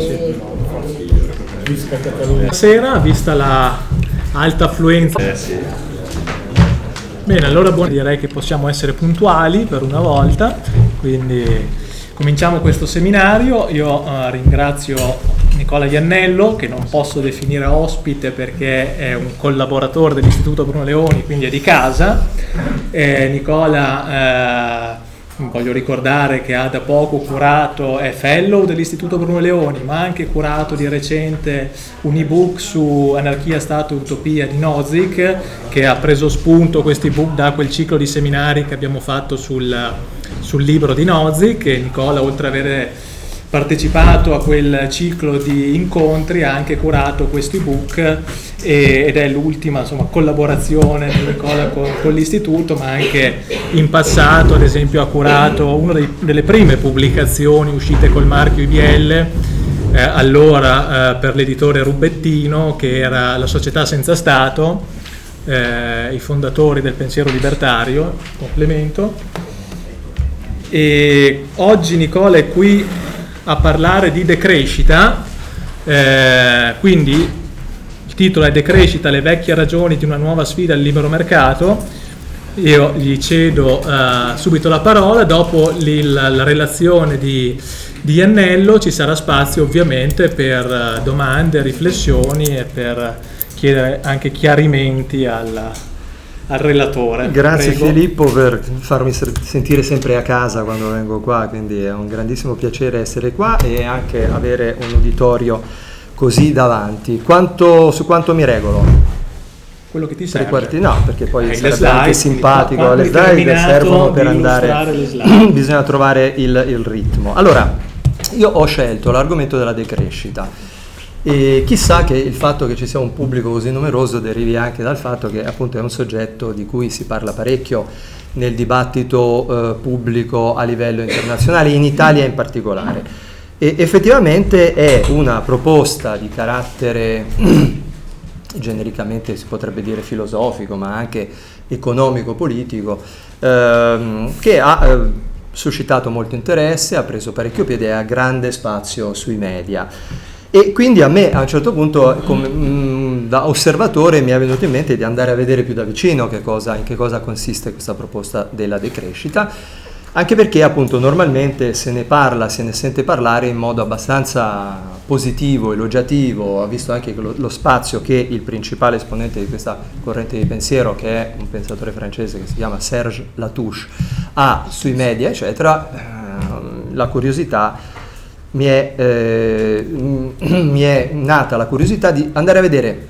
sì. Stasera, vista la alta affluenza. Eh sì. Bene, allora buon- direi che possiamo essere puntuali per una volta, quindi cominciamo questo seminario. Io eh, ringrazio Nicola Iannello, che non posso definire ospite perché è un collaboratore dell'Istituto Bruno Leoni, quindi è di casa. Eh, Nicola, eh, voglio ricordare che ha da poco curato, è fellow dell'Istituto Bruno Leoni, ma ha anche curato di recente un ebook su Anarchia, Stato e Utopia di Nozick, che ha preso spunto questo ebook da quel ciclo di seminari che abbiamo fatto sul, sul libro di Nozick. E Nicola, oltre ad avere partecipato a quel ciclo di incontri, ha anche curato questo ebook e- ed è l'ultima insomma, collaborazione di Nicola con, con l'istituto, ma anche in passato ad esempio ha curato una dei- delle prime pubblicazioni uscite col marchio IBL, eh, allora eh, per l'editore Rubettino, che era la società senza Stato, eh, i fondatori del pensiero libertario, complemento. E oggi Nicola è qui a parlare di decrescita, eh, quindi il titolo è Decrescita, le vecchie ragioni di una nuova sfida al libero mercato. Io gli cedo eh, subito la parola, dopo il- la relazione di, di Iannello ci sarà spazio ovviamente per eh, domande, riflessioni e per chiedere anche chiarimenti al, al relatore. Grazie Prego. Filippo per farmi sentire sempre a casa quando vengo qua, quindi è un grandissimo piacere essere qua e anche avere un uditorio così davanti. Quanto- su quanto mi regolo? Quello che ti serve. quarti no, perché poi Hai le sarebbe slide, anche simpatico, le slide servono per andare, bisogna trovare il, il ritmo. Allora, io ho scelto l'argomento della decrescita e chissà che il fatto che ci sia un pubblico così numeroso derivi anche dal fatto che appunto è un soggetto di cui si parla parecchio nel dibattito eh, pubblico a livello internazionale, in Italia in particolare. E effettivamente è una proposta di carattere genericamente si potrebbe dire filosofico, ma anche economico-politico, ehm, che ha eh, suscitato molto interesse, ha preso parecchio piede e ha grande spazio sui media. E quindi a me a un certo punto, come, mm, da osservatore, mi è venuto in mente di andare a vedere più da vicino che cosa- in che cosa consiste questa proposta della decrescita, anche perché appunto normalmente se ne parla, se ne sente parlare in modo abbastanza positivo, elogiativo, ha visto anche lo, lo spazio che il principale esponente di questa corrente di pensiero, che è un pensatore francese che si chiama Serge Latouche, ha sui media, eccetera, ehm, la curiosità mi è, eh, mi è nata la curiosità di andare a vedere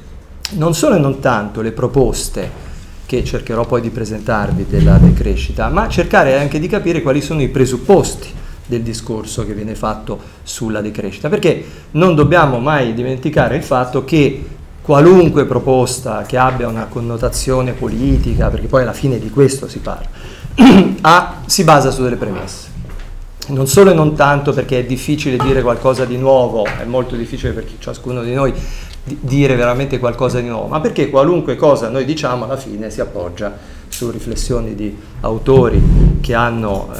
non solo e non tanto le proposte che cercherò poi di presentarvi della decrescita, ma cercare anche di capire quali sono i presupposti del discorso che viene fatto sulla decrescita, perché non dobbiamo mai dimenticare il fatto che qualunque proposta che abbia una connotazione politica, perché poi alla fine di questo si parla, ha- si basa su delle premesse. Non solo e non tanto perché è difficile dire qualcosa di nuovo, è molto difficile per ciascuno di noi di- dire veramente qualcosa di nuovo, ma perché qualunque cosa noi diciamo alla fine si appoggia su riflessioni di autori che hanno eh,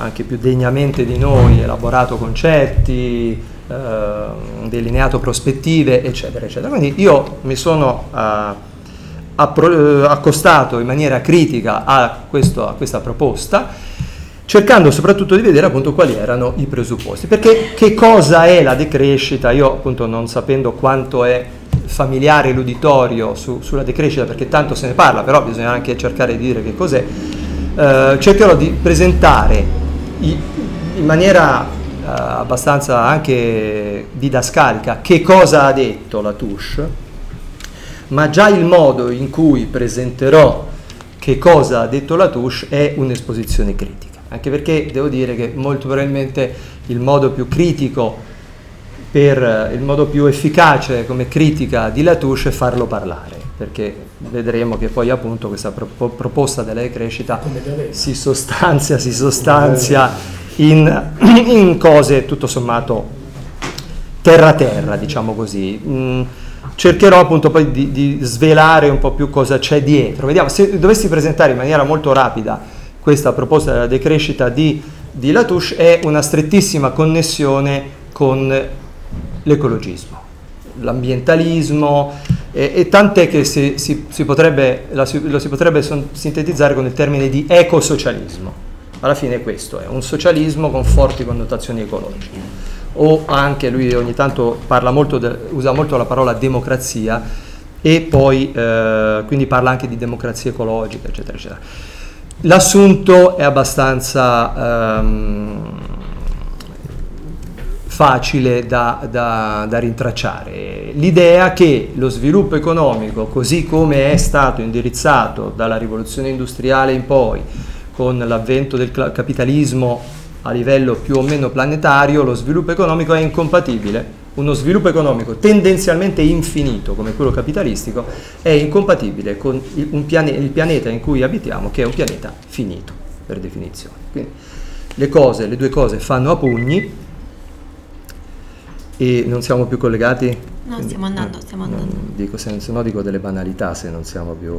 anche più degnamente di noi elaborato concetti, eh, delineato prospettive, eccetera, eccetera. Quindi io mi sono eh, appro- eh, accostato in maniera critica a, questo- a questa proposta cercando soprattutto di vedere appunto quali erano i presupposti. Perché che cosa è la decrescita? Io appunto non sapendo quanto è familiare l'uditorio su- sulla decrescita, perché tanto se ne parla, però bisogna anche cercare di dire che cos'è, eh, cercherò di presentare i- in maniera eh, abbastanza anche didascalica che cosa ha detto la Touche, ma già il modo in cui presenterò che cosa ha detto la Touche è un'esposizione critica, anche perché devo dire che molto probabilmente il modo più critico per il modo più efficace come critica di Latouche è farlo parlare, perché vedremo che poi appunto questa pro- proposta della decrescita si sostanzia, si sostanzia in, in cose tutto sommato terra terra, diciamo così. Mm, cercherò appunto poi di, di svelare un po' più cosa c'è dietro. Vediamo, se dovessi presentare in maniera molto rapida questa proposta della decrescita di, di Latouche è una strettissima connessione con l'ecologismo, l'ambientalismo e, e tant'è che si, si, si potrebbe, la, lo si potrebbe sintetizzare con il termine di ecosocialismo. Alla fine questo è un socialismo con forti connotazioni ecologiche. O anche lui ogni tanto molto de, usa molto la parola democrazia e poi eh, quindi parla anche di democrazia ecologica, eccetera, eccetera. L'assunto è abbastanza ehm, facile da, da, da, rintracciare. L'idea che lo sviluppo economico, così come è stato indirizzato dalla rivoluzione industriale in poi, con l'avvento del capitalismo a livello più o meno planetario, lo sviluppo economico è incompatibile uno sviluppo economico tendenzialmente infinito come quello capitalistico è incompatibile con il, piane- il, pianeta in cui abitiamo che è un pianeta finito per definizione. Quindi le cose, le due cose fanno a pugni e non siamo più collegati? No, Quindi, stiamo andando, eh, stiamo andando. Dico, se, se no dico delle banalità se non siamo più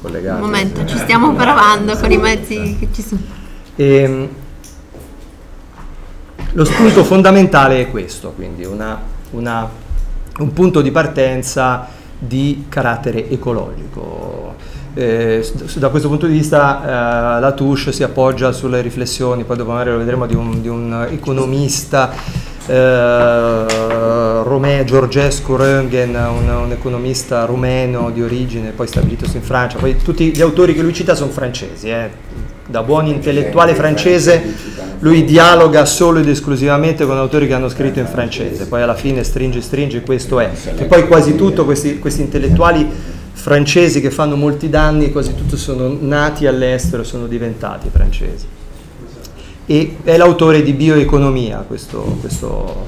collegati. Un momento, ci stiamo provando con i mezzi che ci sono. E, ehm, lo spunto fondamentale è questo, quindi una, una, un punto di partenza di carattere ecologico. Eh, da questo punto di vista eh, la Touche si appoggia sulle riflessioni, poi dopo magari lo vedremo, di un, di un economista eh, Romè, Georgescu Röntgen, un, un, economista rumeno di origine, poi stabilitosi in Francia, poi tutti gli autori che lui cita sono francesi, eh. Da buon intellettuale francese lui dialoga solo ed esclusivamente con autori che hanno scritto in francese, poi alla fine stringe, stringe, questo è. E poi quasi tutto questi, questi intellettuali francesi che fanno molti danni, quasi tutti sono nati all'estero sono diventati francesi. E è l'autore di Bioeconomia, questo, questo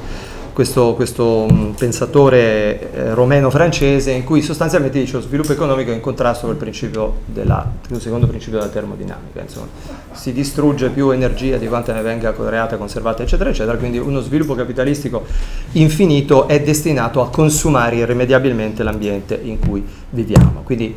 questo, questo mm, pensatore eh, romeno-francese in cui sostanzialmente dice lo sviluppo economico è in contrasto col principio della, secondo principio della termodinamica, insomma, si distrugge più energia di quanta ne venga creata, conservata, eccetera, eccetera, quindi uno sviluppo capitalistico infinito è destinato a consumare irrimediabilmente l'ambiente in cui viviamo. Quindi,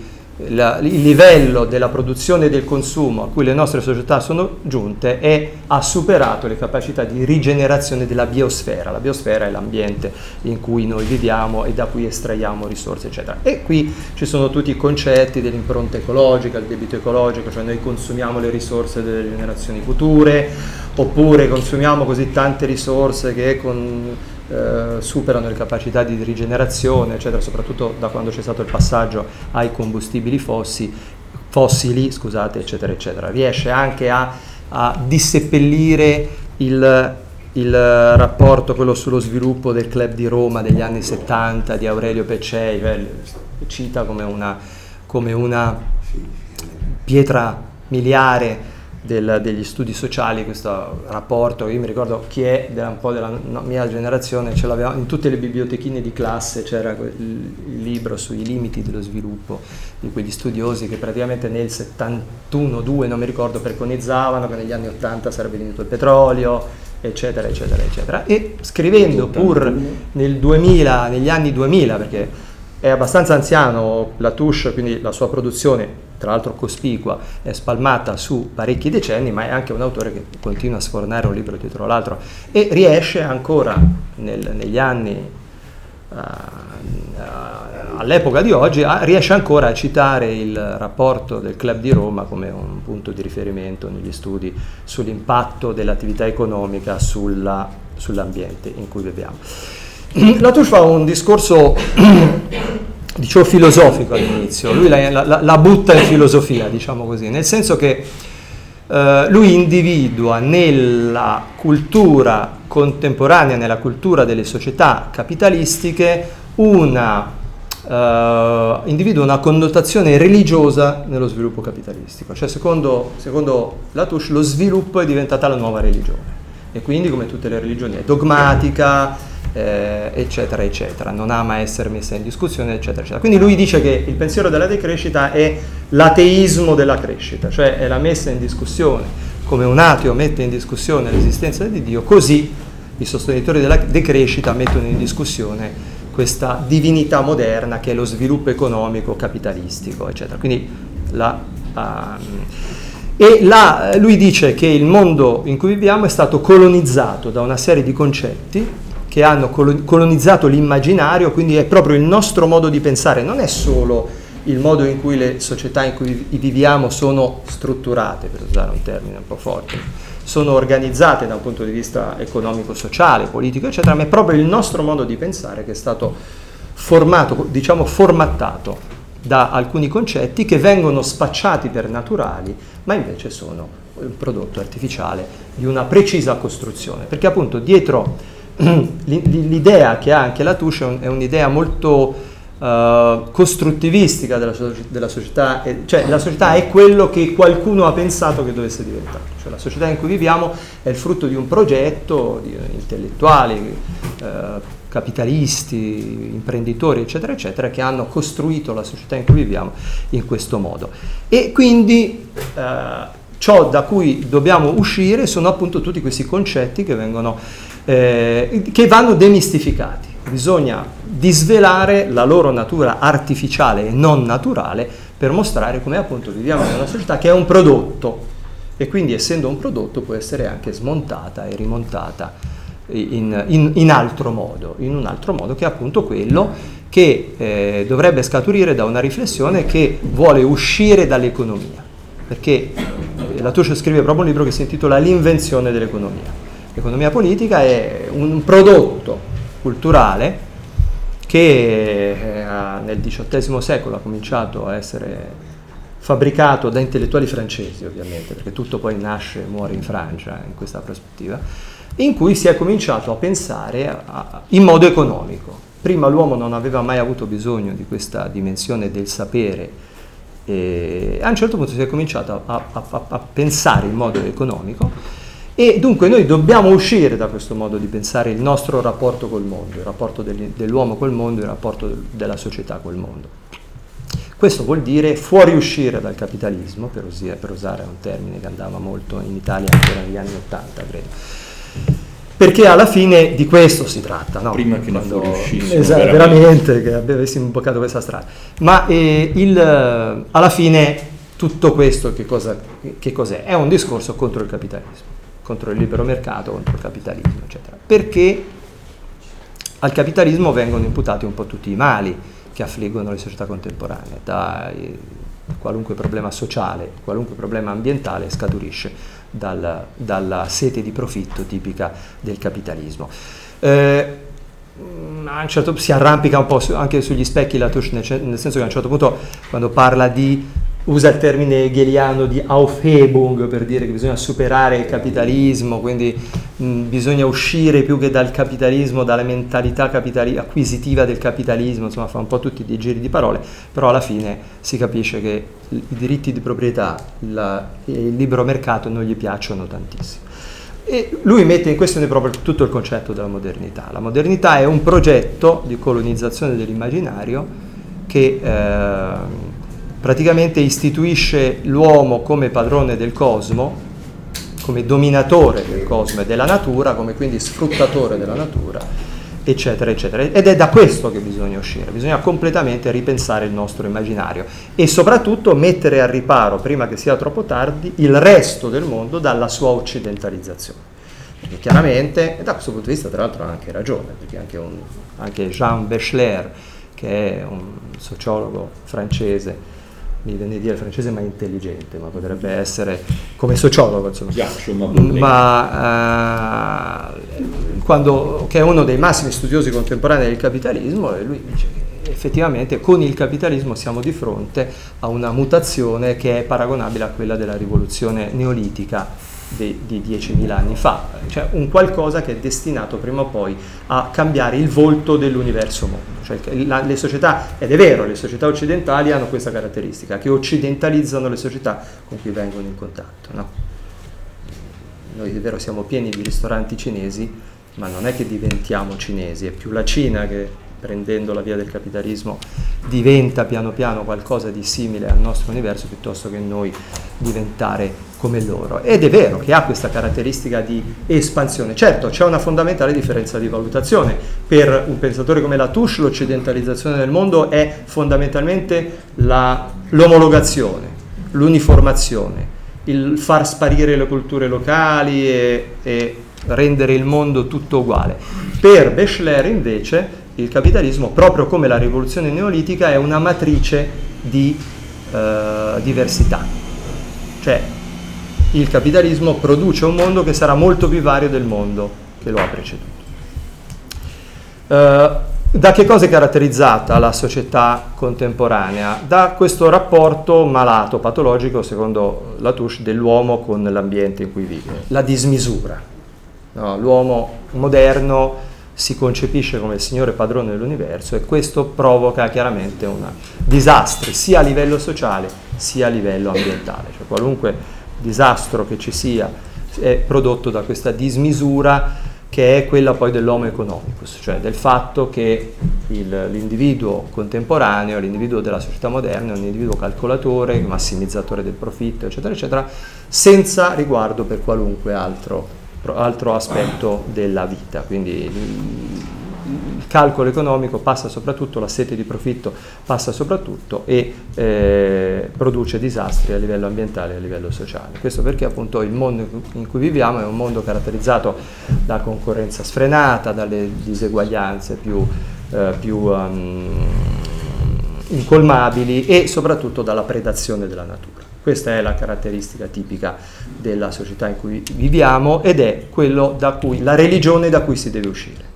la, il livello della produzione e del consumo a cui le nostre società sono giunte è, ha superato le capacità di rigenerazione della biosfera. La biosfera è l'ambiente in cui noi viviamo e da cui estraiamo risorse, eccetera. E qui ci sono tutti i concetti dell'impronta ecologica, il debito ecologico, cioè noi consumiamo le risorse delle generazioni future, oppure consumiamo così tante risorse che con eh, superano le capacità di rigenerazione, eccetera, soprattutto da quando c'è stato il passaggio ai combustibili fossi, fossili, scusate, eccetera, eccetera. Riesce anche a, a disseppellire il, il rapporto, quello sullo sviluppo del club di Roma degli anni 70 di Aurelio Peccei, cita come una, come una pietra miliare del, degli studi sociali, questo rapporto, io mi ricordo chi è della, un po' della no, mia generazione, ce l'avevamo in tutte le bibliotechine di classe, c'era il, il, libro sui limiti dello sviluppo di quegli studiosi che praticamente nel 71-2, non mi ricordo, preconizzavano che negli anni 80 sarebbe venuto il petrolio, eccetera, eccetera, eccetera. E scrivendo pur nel 2000, negli anni 2000, perché è abbastanza anziano Latouche, quindi la sua produzione tra l'altro cospicua, è spalmata su parecchi decenni, ma è anche un autore che continua a sfornare un libro dietro l'altro e riesce ancora nel, negli anni, uh, all'epoca di oggi, a, riesce ancora a citare il rapporto del Club di Roma come un punto di riferimento negli studi sull'impatto dell'attività economica sulla, sull'ambiente in cui viviamo. Latouche fa un discorso dicevo filosofico all'inizio, lui la, la, la, butta in filosofia, diciamo così, nel senso che eh, lui individua nella cultura contemporanea, nella cultura delle società capitalistiche, una, eh, individua una connotazione religiosa nello sviluppo capitalistico, cioè secondo, secondo Latouche lo sviluppo è diventata la nuova religione. E quindi come tutte le religioni è dogmatica, eh, eccetera, eccetera, non ama essere messa in discussione, eccetera, eccetera. Quindi lui dice che il pensiero della decrescita è l'ateismo della crescita, cioè è la messa in discussione, come un ateo mette in discussione l'esistenza di Dio, così i sostenitori della decrescita mettono in discussione questa divinità moderna che è lo sviluppo economico capitalistico, eccetera. Quindi la, um, e là lui dice che il mondo in cui viviamo è stato colonizzato da una serie di concetti che hanno colonizzato l'immaginario, quindi è proprio il nostro modo di pensare, non è solo il modo in cui le società in cui viviamo sono strutturate, per usare un termine un po' forte, sono organizzate da un punto di vista economico, sociale, politico, eccetera, ma è proprio il nostro modo di pensare che è stato formato, diciamo formattato da alcuni concetti che vengono spacciati per naturali, ma invece sono un prodotto artificiale di una precisa costruzione, perché appunto dietro l'idea che ha anche la Touche è un'idea molto uh, costruttivistica della, della società, cioè la società è quello che qualcuno ha pensato che dovesse diventare, cioè la società in cui viviamo è il frutto di un progetto di intellettuali, uh, capitalisti, imprenditori, eccetera, eccetera, che hanno costruito la società in cui viviamo in questo modo. E quindi uh, ciò da cui dobbiamo uscire sono appunto tutti questi concetti che vengono eh, che vanno demistificati. Bisogna disvelare la loro natura artificiale e non naturale per mostrare come appunto viviamo in una società che è un prodotto. E quindi essendo un prodotto può essere anche smontata e rimontata in, in, in altro modo, in un altro modo che è appunto quello che eh, dovrebbe scaturire da una riflessione che vuole uscire dall'economia, perché la Touche scrive proprio un libro che si intitola L'invenzione dell'economia L'economia politica è un prodotto culturale che eh, nel XVIII secolo ha cominciato a essere fabbricato da intellettuali francesi ovviamente, perché tutto poi nasce e muore in Francia in questa prospettiva, in cui si è cominciato a pensare a, a, in modo economico. Prima l'uomo non aveva mai avuto bisogno di questa dimensione del sapere e a un certo punto si è cominciato a, a pensare in modo economico e dunque noi dobbiamo uscire da questo modo di pensare il nostro rapporto col mondo, il rapporto dell'uomo col mondo, il rapporto della società col mondo. Questo vuol dire fuoriuscire dal capitalismo, per, usare, per usare un termine che andava molto in Italia ancora negli anni Ottanta, credo. Perché alla fine di questo si tratta, no? Prima che Quando, ne fuoriuscissimo. Esatto, veramente. veramente, che avessimo imboccato questa strada. Ma eh, il, alla fine tutto questo che, cosa, che cos'è? È un discorso contro il capitalismo contro il libero mercato, contro il capitalismo, eccetera. Perché al capitalismo vengono imputati un po' tutti i mali che affliggono le società contemporanee, da qualunque problema sociale, qualunque problema ambientale scaturisce dal, dalla sete di profitto tipica del capitalismo. Eh, certo, si arrampica un po' su, anche sugli specchi la Touche, nel, nel senso che a un certo punto quando parla di usa il termine hegeliano di Aufhebung per dire che bisogna superare il capitalismo, quindi mh, bisogna uscire più che dal capitalismo, dalla mentalità capitali- acquisitiva del capitalismo, insomma fa un po' tutti dei giri di parole, però alla fine si capisce che i diritti di proprietà, la, il libero mercato non gli piacciono tantissimo. E lui mette in questione proprio tutto il concetto della modernità. La modernità è un progetto di colonizzazione dell'immaginario che... Eh, praticamente istituisce l'uomo come padrone del cosmo, come dominatore del cosmo e della natura, come quindi sfruttatore della natura, eccetera, eccetera. Ed è da questo che bisogna uscire, bisogna completamente ripensare il nostro immaginario e soprattutto mettere a riparo, prima che sia troppo tardi, il resto del mondo dalla sua occidentalizzazione. Perché chiaramente, e da questo punto di vista tra l'altro ha anche ragione, perché anche, un, anche Jean Bachelet, che è un sociologo francese, mi viene di dire francese ma intelligente, ma potrebbe essere come sociologo, insomma. ma eh, quando, che è uno dei massimi studiosi contemporanei del capitalismo, e lui dice che effettivamente con il capitalismo siamo di fronte a una mutazione che è paragonabile a quella della rivoluzione neolitica di, di 10.000 anni fa, cioè un qualcosa che è destinato prima o poi a cambiare il volto dell'universo mondo. Cioè, la, le società, ed è vero, le società occidentali hanno questa caratteristica, che occidentalizzano le società con cui vengono in contatto. No? Noi è vero siamo pieni di ristoranti cinesi, ma non è che diventiamo cinesi, è più la Cina che prendendo la via del capitalismo diventa piano piano qualcosa di simile al nostro universo piuttosto che noi diventare come loro. Ed è vero che ha questa caratteristica di espansione. Certo, c'è una fondamentale differenza di valutazione. Per un pensatore come Latouche l'occidentalizzazione del mondo è fondamentalmente la, l'omologazione, l'uniformazione, il far sparire le culture locali e, e rendere il mondo tutto uguale. Per Beschler invece il capitalismo, proprio come la rivoluzione neolitica, è una matrice di eh, diversità. Cioè il capitalismo produce un mondo che sarà molto più vario del mondo che lo ha preceduto. Uh, da che cosa è caratterizzata la società contemporanea? Da questo rapporto malato, patologico, secondo Latouche, dell'uomo con l'ambiente in cui vive, la dismisura. No, l'uomo moderno si concepisce come il signore padrone dell'universo e questo provoca chiaramente una, disastri sia a livello sociale sia a livello ambientale. Cioè, qualunque disastro che ci sia è prodotto da questa dismisura che è quella poi dell'homo economicus, cioè del fatto che il, l'individuo contemporaneo, l'individuo della società moderna è un individuo calcolatore, massimizzatore del profitto, eccetera, eccetera, senza riguardo per qualunque altro, altro aspetto della vita. Quindi il calcolo economico passa soprattutto, la sete di profitto passa soprattutto e eh, produce disastri a livello ambientale e a livello sociale. Questo perché appunto il mondo in cui viviamo è un mondo caratterizzato da concorrenza sfrenata, dalle diseguaglianze più, eh, più um, incolmabili e soprattutto dalla predazione della natura. Questa è la caratteristica tipica della società in cui viviamo ed è quello da cui, la religione da cui si deve uscire.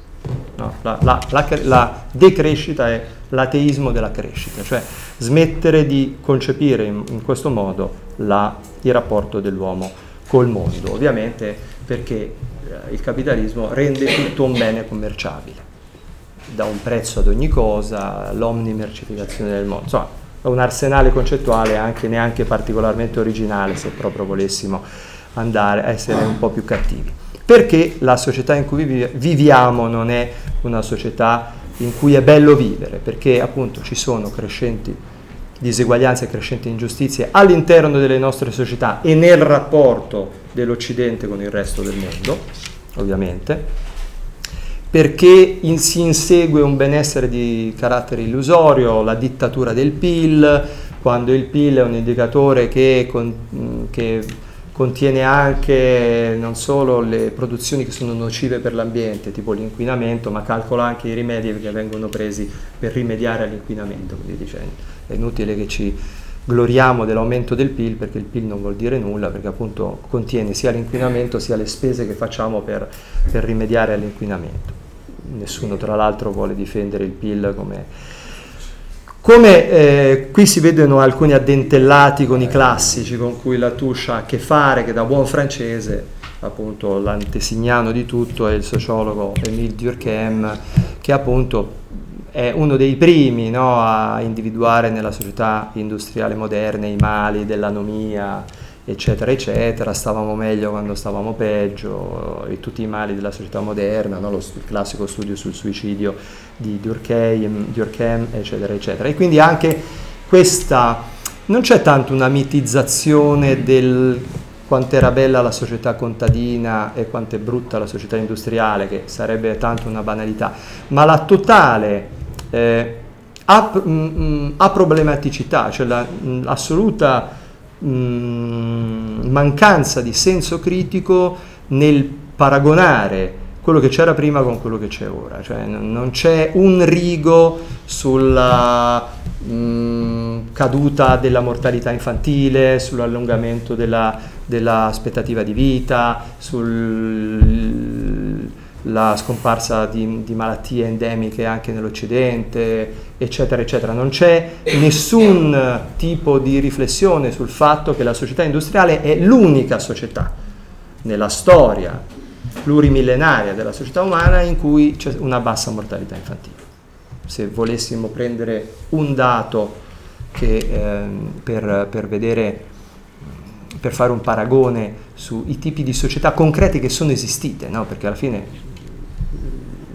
No, la, la, la, la, decrescita è l'ateismo della crescita, cioè smettere di concepire in, in questo modo il rapporto dell'uomo col mondo, ovviamente perché eh, il capitalismo rende tutto un bene commerciabile, da un prezzo ad ogni cosa, l'omnimercificazione del mondo, insomma è un arsenale concettuale anche neanche particolarmente originale se proprio volessimo andare a essere un po' più cattivi perché la società in cui viviamo non è una società in cui è bello vivere, perché appunto ci sono crescenti diseguaglianze e crescenti ingiustizie all'interno delle nostre società e nel rapporto dell'Occidente con il resto del mondo, ovviamente, perché in, si insegue un benessere di carattere illusorio, la dittatura del PIL, quando il PIL è un indicatore che, con, che contiene anche non solo le produzioni che sono nocive per l'ambiente, tipo l'inquinamento, ma calcola anche i rimedi che vengono presi per rimediare all'inquinamento. Quindi dice, è inutile che ci gloriamo dell'aumento del PIL perché il PIL non vuol dire nulla, perché appunto contiene sia l'inquinamento sia le spese che facciamo per, per rimediare all'inquinamento. Nessuno tra l'altro vuole difendere il PIL come come eh, qui si vedono alcuni addentellati con i classici con cui la Touche ha a che fare, che da buon francese, appunto l'antesignano di tutto è il sociologo Émile Durkheim, che appunto è uno dei primi no, a individuare nella società industriale moderna i mali dell'anomia, eccetera, eccetera, stavamo meglio quando stavamo peggio, e tutti i mali della società moderna, no? lo st- classico studio sul suicidio di Durkheim, Durkheim, eccetera, eccetera. E quindi anche questa, non c'è tanto una mitizzazione del quanto era bella la società contadina e quanto è brutta la società industriale, che sarebbe tanto una banalità, ma la totale eh, mh, mm, mm, aprobblematicità, cioè l'assoluta la, mh, mm, mancanza di senso critico nel paragonare quello che c'era prima con quello che c'è ora, cioè non c'è un rigo sulla mh, mm, caduta della mortalità infantile, sull'allungamento della, dell'aspettativa di vita, sul la scomparsa di, di, malattie endemiche anche nell'Occidente, eccetera, eccetera. Non c'è nessun tipo di riflessione sul fatto che la società industriale è l'unica società nella storia plurimillenaria della società umana in cui c'è una bassa mortalità infantile. Se volessimo prendere un dato che, eh, per, per vedere per fare un paragone sui tipi di società concrete che sono esistite, no? perché alla fine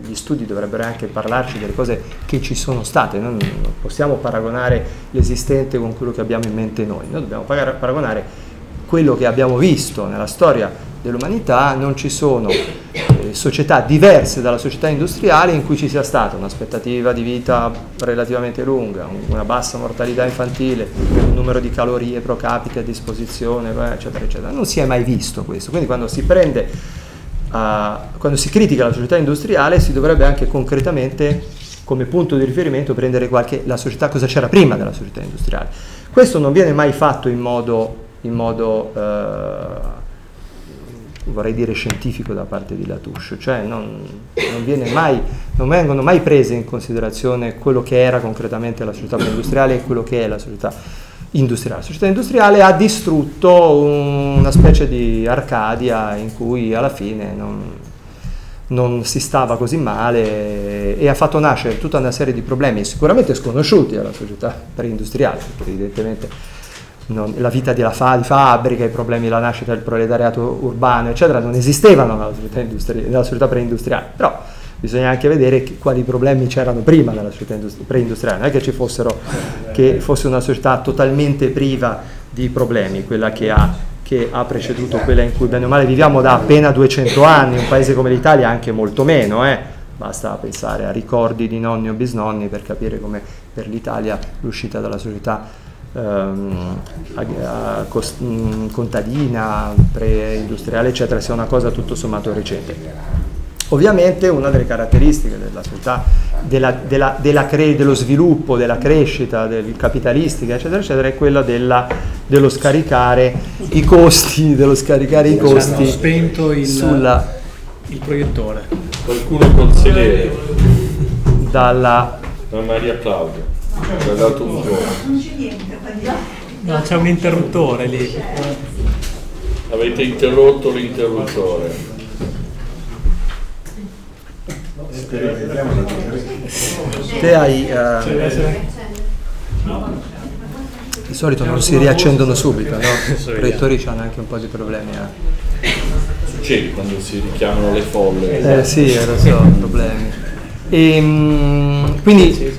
gli studi dovrebbero anche parlarci delle cose che ci sono state, non possiamo paragonare l'esistente con quello che abbiamo in mente noi, noi dobbiamo paragonare quello che abbiamo visto nella storia dell'umanità, non ci sono eh, società diverse dalla società industriale in cui ci sia stata un'aspettativa di vita relativamente lunga, una bassa mortalità infantile, un numero di calorie pro capite a disposizione, eccetera, eccetera. Non si è mai visto questo, quindi quando si prende quando si critica la società industriale si dovrebbe anche concretamente come punto di riferimento prendere qualche, la società, cosa c'era prima della società industriale. Questo non viene mai fatto in modo, in modo eh, vorrei dire scientifico da parte di Latouche, cioè non, non, mai, non, vengono mai prese in considerazione quello che era concretamente la società industriale e quello che è la società industriale. La società industriale ha distrutto una specie di Arcadia in cui alla fine non, non si stava così male e ha fatto nascere tutta una serie di problemi sicuramente sconosciuti alla società preindustriale, perché evidentemente non, la vita della fa, di fabbrica, i problemi della nascita del proletariato urbano, eccetera, non esistevano nella società, nella società preindustriale. Però bisogna anche vedere che, quali problemi c'erano prima della società industri- preindustriale, non è che ci fossero, che fosse una società totalmente priva di problemi, quella che ha, che ha preceduto quella in cui bene o male viviamo da appena 200 anni, un paese come l'Italia anche molto meno, eh? basta pensare a ricordi di nonni o bisnonni per capire come per l'Italia l'uscita dalla società ehm, cost- contadina, pre-industriale, eccetera, sia una cosa tutto sommato recente. Ovviamente una delle caratteristiche della società, della, della, della cre- dello sviluppo, della crescita del capitalistica, eccetera, eccetera, è quella della, dello scaricare i costi, dello scaricare i costi hanno spento il, sulla, il proiettore. Qualcuno consigliere dalla... Da Maria Claudia. Mi ha dato un giorno. Non c'è niente. No, c'è un interruttore lì. Avete interrotto l'interruttore. Te hai... eh, di solito non si riaccendono subito, no? I proiettori hanno anche un po' di problemi. Eh. Succede quando si richiamano le folle. Eh sì, lo so, problemi. E, mm, quindi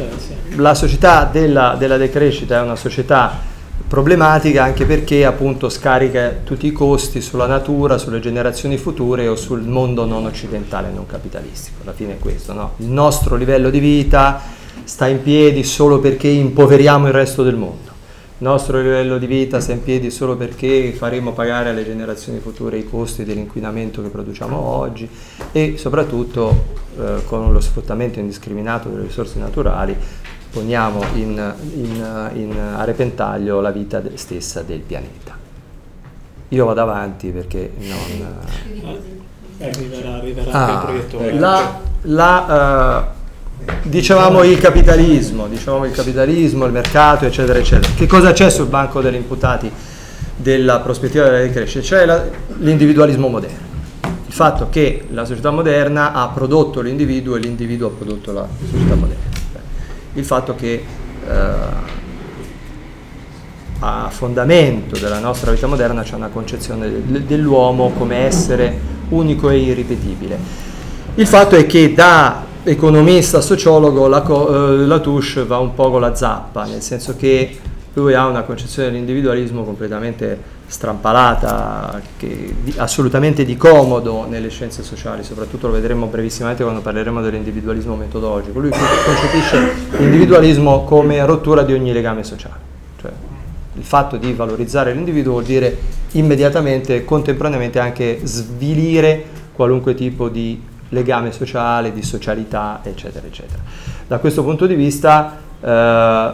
la società della, della decrescita è una società problematica anche perché appunto scarica tutti i costi sulla natura, sulle generazioni future o sul mondo non occidentale, non capitalistico. Alla fine è questo, no? Il nostro livello di vita sta in piedi solo perché impoveriamo il resto del mondo. Il nostro livello di vita sta in piedi solo perché faremo pagare alle generazioni future i costi dell'inquinamento che produciamo oggi e soprattutto eh, con lo sfruttamento indiscriminato delle risorse naturali poniamo in, in, in, a repentaglio la vita stessa del pianeta. Io vado avanti perché non... Eh, arriverà, arriverà Ah, la, la, eh, dicevamo il capitalismo, dicevamo il capitalismo, il mercato, eccetera, eccetera. Che cosa c'è sul banco degli imputati della prospettiva della decrescita? C'è la- l'individualismo moderno. Il fatto che la società moderna ha prodotto l'individuo e l'individuo ha prodotto la società moderna. Il fatto che eh, a fondamento della nostra vita moderna c'è una concezione del- dell'uomo come essere unico e irripetibile. Il fatto è che da economista sociologo la, eh, Latouche va un po' con la zappa, nel senso che lui ha una concezione dell'individualismo completamente strampalata, che, di- assolutamente di comodo nelle scienze sociali, soprattutto lo vedremo brevissimamente quando parleremo dell'individualismo metodologico. Lui concepisce l'individualismo come rottura di ogni legame sociale. Cioè, il fatto di valorizzare l'individuo vuol dire immediatamente e contemporaneamente anche svilire qualunque tipo di legame sociale, di socialità, eccetera, eccetera. Da questo punto di vista eh,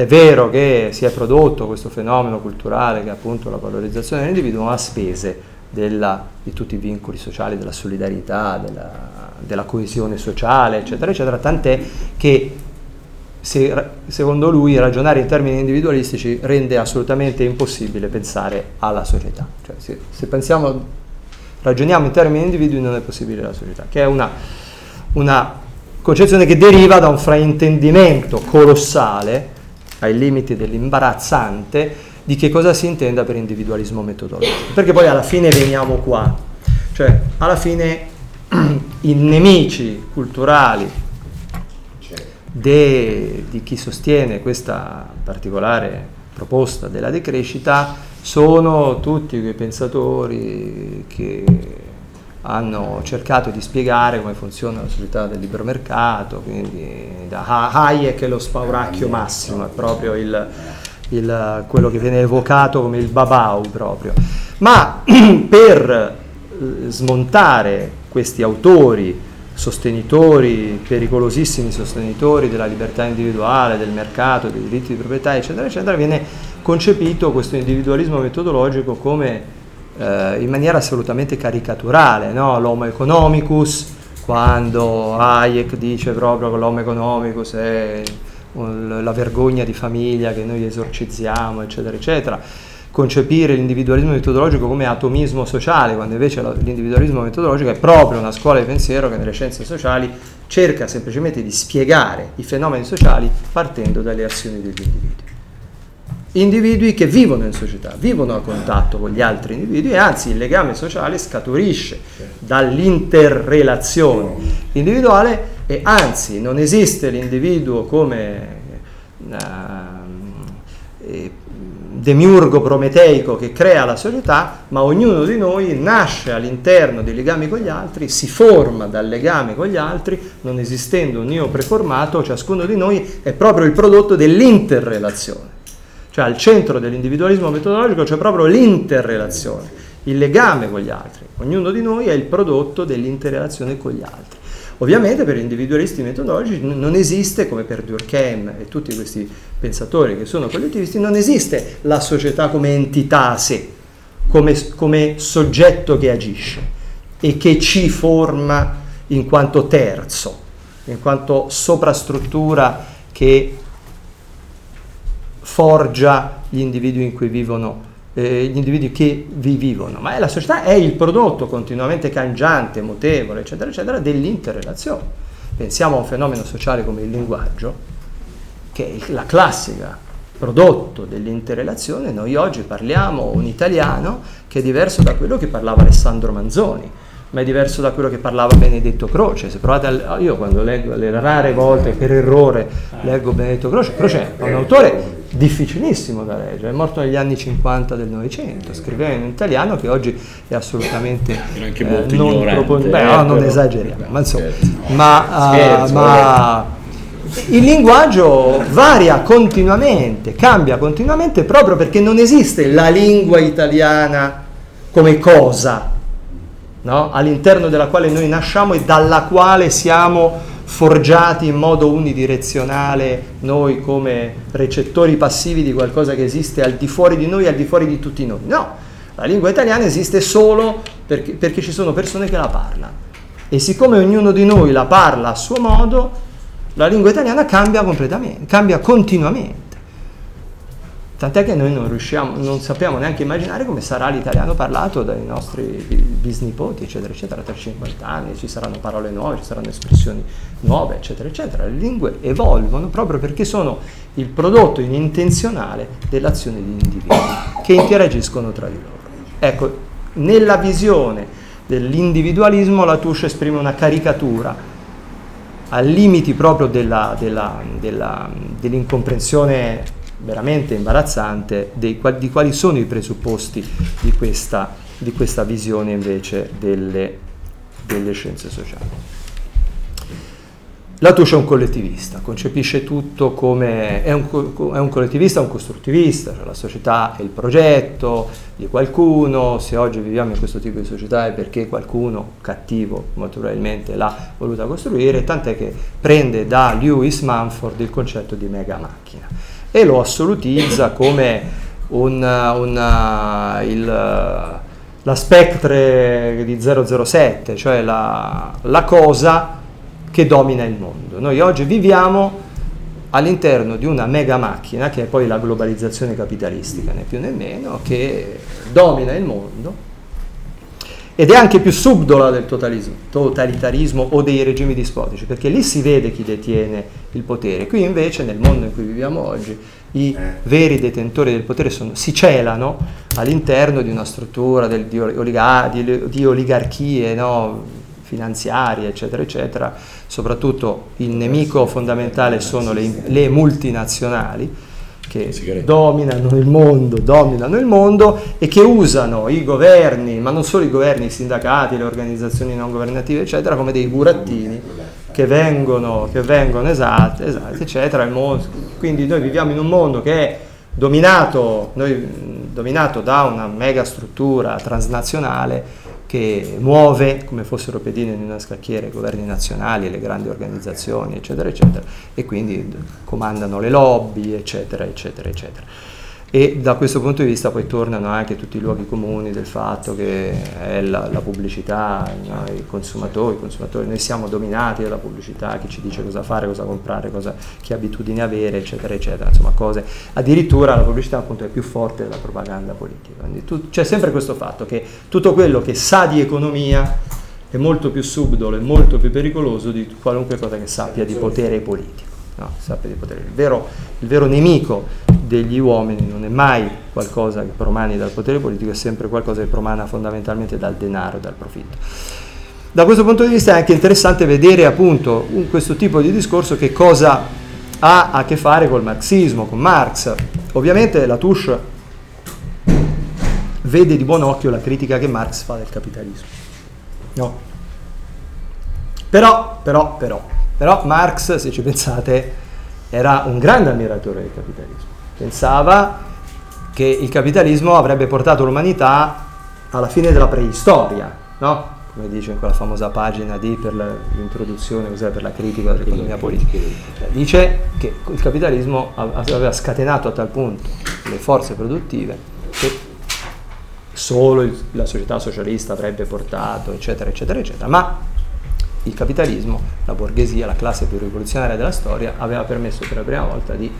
è vero che si è prodotto questo fenomeno culturale che è appunto la valorizzazione dell'individuo a spese della- di tutti i vincoli sociali, della solidarietà, della, della coesione sociale, eccetera, eccetera, tant'è che se- secondo lui ragionare in termini individualistici rende assolutamente impossibile pensare alla società. Cioè, se, se pensiamo, ragioniamo in termini individui non è possibile la società, che è una, una concezione che deriva da un fraintendimento colossale, ai limiti dell'imbarazzante, di che cosa si intenda per individualismo metodologico. Perché poi alla fine veniamo qua, cioè alla fine i nemici culturali de- di chi sostiene questa particolare proposta della decrescita sono tutti quei pensatori che hanno cercato di spiegare come funziona la società del libero mercato, quindi da Ha- Hayek è lo spauracchio massimo, è proprio il, il- quello che viene evocato come il babau proprio. Ma per eh, smontare questi autori sostenitori, pericolosissimi sostenitori della libertà individuale, del mercato, dei diritti di proprietà, eccetera, eccetera, viene concepito questo individualismo metodologico come eh, in maniera assolutamente caricaturale, no? l'homo economicus, quando Hayek dice proprio che l'homo economicus è la vergogna di famiglia che noi esorcizziamo, eccetera, eccetera concepire l'individualismo metodologico come atomismo sociale, quando invece l'individualismo metodologico è proprio una scuola di pensiero che nelle scienze sociali cerca semplicemente di spiegare i fenomeni sociali partendo dalle azioni degli individui. Individui che vivono in società, vivono a contatto con gli altri individui e anzi il legame sociale scaturisce dall'interrelazione individuale e anzi non esiste l'individuo come uh, demiurgo prometeico che crea la società, ma ognuno di noi nasce all'interno dei legami con gli altri, si forma dal legame con gli altri, non esistendo un io preformato, ciascuno di noi è proprio il prodotto dell'interrelazione. Cioè al centro dell'individualismo metodologico c'è proprio l'interrelazione, il legame con gli altri. Ognuno di noi è il prodotto dell'interrelazione con gli altri. Ovviamente per gli individualisti metodologici non esiste, come per Durkheim e tutti questi pensatori che sono collettivisti, non esiste la società come entità a sé, come, come soggetto che agisce e che ci forma in quanto terzo, in quanto soprastruttura che forgia gli individui in cui vivono eh, gli individui che vi vivono, ma la società è il prodotto continuamente cangiante, mutevole, eccetera, eccetera, dell'interrelazione. Pensiamo a un fenomeno sociale come il linguaggio, che è la classica prodotto dell'interrelazione, noi oggi parliamo un italiano che è diverso da quello che parlava Alessandro Manzoni, ma è diverso da quello che parlava Benedetto Croce. Se provate a, io quando leggo le rare volte per errore leggo Benedetto Croce, Croce è un autore difficilissimo da leggere, è morto negli anni 50 del Novecento, scriveva in italiano che oggi è assolutamente eh, non ignorante. propon- beh, eh, no, non esageriamo, ma insomma, Scherzo. ma, Scherzo, uh, ma il linguaggio varia continuamente, cambia continuamente proprio perché non esiste la lingua italiana come cosa no? all'interno della quale noi nasciamo e dalla quale siamo forgiati in modo unidirezionale noi come recettori passivi di qualcosa che esiste al di fuori di noi al di fuori di tutti noi. No, la lingua italiana esiste solo perché, perché ci sono persone che la parlano. E siccome ognuno di noi la parla a suo modo, la lingua italiana cambia completamente, cambia continuamente. Tant'è che noi non riusciamo, non sappiamo neanche immaginare come sarà l'italiano parlato dai nostri bisnipoti, eccetera, eccetera, tra 50 anni ci saranno parole nuove, ci saranno espressioni nuove, eccetera, eccetera. Le lingue evolvono proprio perché sono il prodotto inintenzionale dell'azione di individui che interagiscono tra di loro. Ecco, nella visione dell'individualismo la Touche esprime una caricatura a limiti proprio della, della, della, dell'incomprensione veramente imbarazzante dei, di quali sono i presupposti di questa, di questa visione invece delle, delle scienze sociali. Latouche è un collettivista, concepisce tutto come è un, è un collettivista, un costruttivista, cioè la società è il progetto di qualcuno, se oggi viviamo in questo tipo di società è perché qualcuno cattivo molto probabilmente l'ha voluta costruire, tant'è che prende da Lewis Manford il concetto di mega macchina e lo assolutizza come un, un, il, la Spectre di 007, cioè la, la cosa che domina il mondo. Noi oggi viviamo all'interno di una mega macchina, che è poi la globalizzazione capitalistica, né più né meno, che domina il mondo ed è anche più subdola del totalitarismo o dei regimi dispotici, perché lì si vede chi detiene il potere. Qui invece, nel mondo in cui viviamo oggi, i veri detentori del potere sono, si celano all'interno di una struttura del, di, oliga, di, di, oligarchie no, finanziarie, eccetera, eccetera. Soprattutto il nemico fondamentale sono le, le multinazionali che dominano il mondo, dominano il mondo e che usano i governi, ma non solo i governi, i sindacati, le organizzazioni non governative, eccetera, come dei burattini che vengono, che vengono esaltati, esaltati, eccetera. Quindi noi viviamo in un mondo che è dominato, noi, dominato da una mega struttura transnazionale che muove come fossero pedine in una scacchiera i governi nazionali, le grandi organizzazioni, eccetera, eccetera, e quindi comandano le lobby, eccetera, eccetera, eccetera e da questo punto di vista poi tornano anche tutti i luoghi comuni del fatto che è la, la pubblicità, no? i consumatori, consumatori, noi siamo dominati dalla pubblicità, chi ci dice cosa fare, cosa comprare, cosa, che abitudini avere, eccetera, eccetera, insomma cose, addirittura la pubblicità appunto è più forte della propaganda politica, tu, c'è sempre questo fatto che tutto quello che sa di economia è molto più subdolo e molto più pericoloso di qualunque cosa che sappia di potere politico. No, sappia di potere. Il vero, il vero nemico degli uomini non è mai qualcosa che promani dal potere politico, è sempre qualcosa che promana fondamentalmente dal denaro dal profitto. Da questo punto di vista è anche interessante vedere appunto un, questo tipo di discorso che cosa ha a che fare col marxismo, con Marx. Ovviamente la Touche vede di buon occhio la critica che Marx fa del capitalismo. No. Però, però, però, però Marx, se ci pensate, era un grande ammiratore del capitalismo pensava che il capitalismo avrebbe portato l'umanità alla fine della preistoria, no? come dice in quella famosa pagina di per l'introduzione, per la critica dell'economia politica. Cioè, dice che il capitalismo aveva scatenato a tal punto le forze produttive che solo il, la società socialista avrebbe portato, eccetera, eccetera, eccetera, ma il capitalismo, la borghesia, la classe più rivoluzionaria della storia, aveva permesso per la prima volta di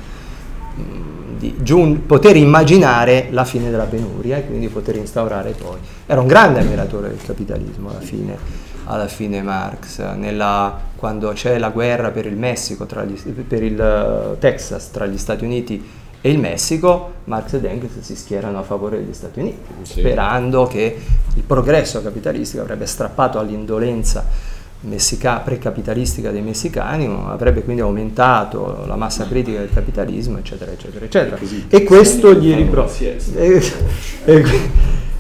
di giun- poter immaginare la fine della penuria e quindi poter instaurare poi. Era un grande ammiratore del capitalismo alla fine, alla fine Marx, nella, quando c'è la guerra per il Messico, gli, per il uh, Texas tra gli Stati Uniti e il Messico, Marx ed Engels si schierano a favore degli Stati Uniti, sì. sperando che il progresso capitalistico avrebbe strappato all'indolenza messica- precapitalistica dei messicani, avrebbe quindi aumentato la massa critica del capitalismo, eccetera, eccetera, eccetera. E questo gli riprova.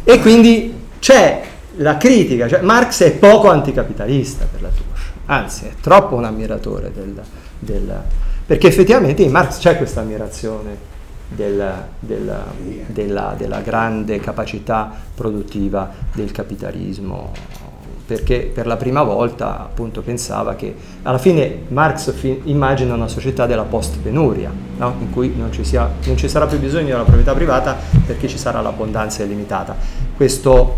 E, quindi c'è la critica, cioè Marx è poco anticapitalista per la Touche, anzi è troppo un ammiratore del, del perché effettivamente in Marx c'è questa ammirazione del, del, della, della grande capacità produttiva del capitalismo perché per la prima volta appunto pensava che alla fine Marx fi- immagina una società della post-penuria, no? in cui non ci, sia, non ci, sarà più bisogno della proprietà privata perché ci sarà l'abbondanza illimitata. Questo,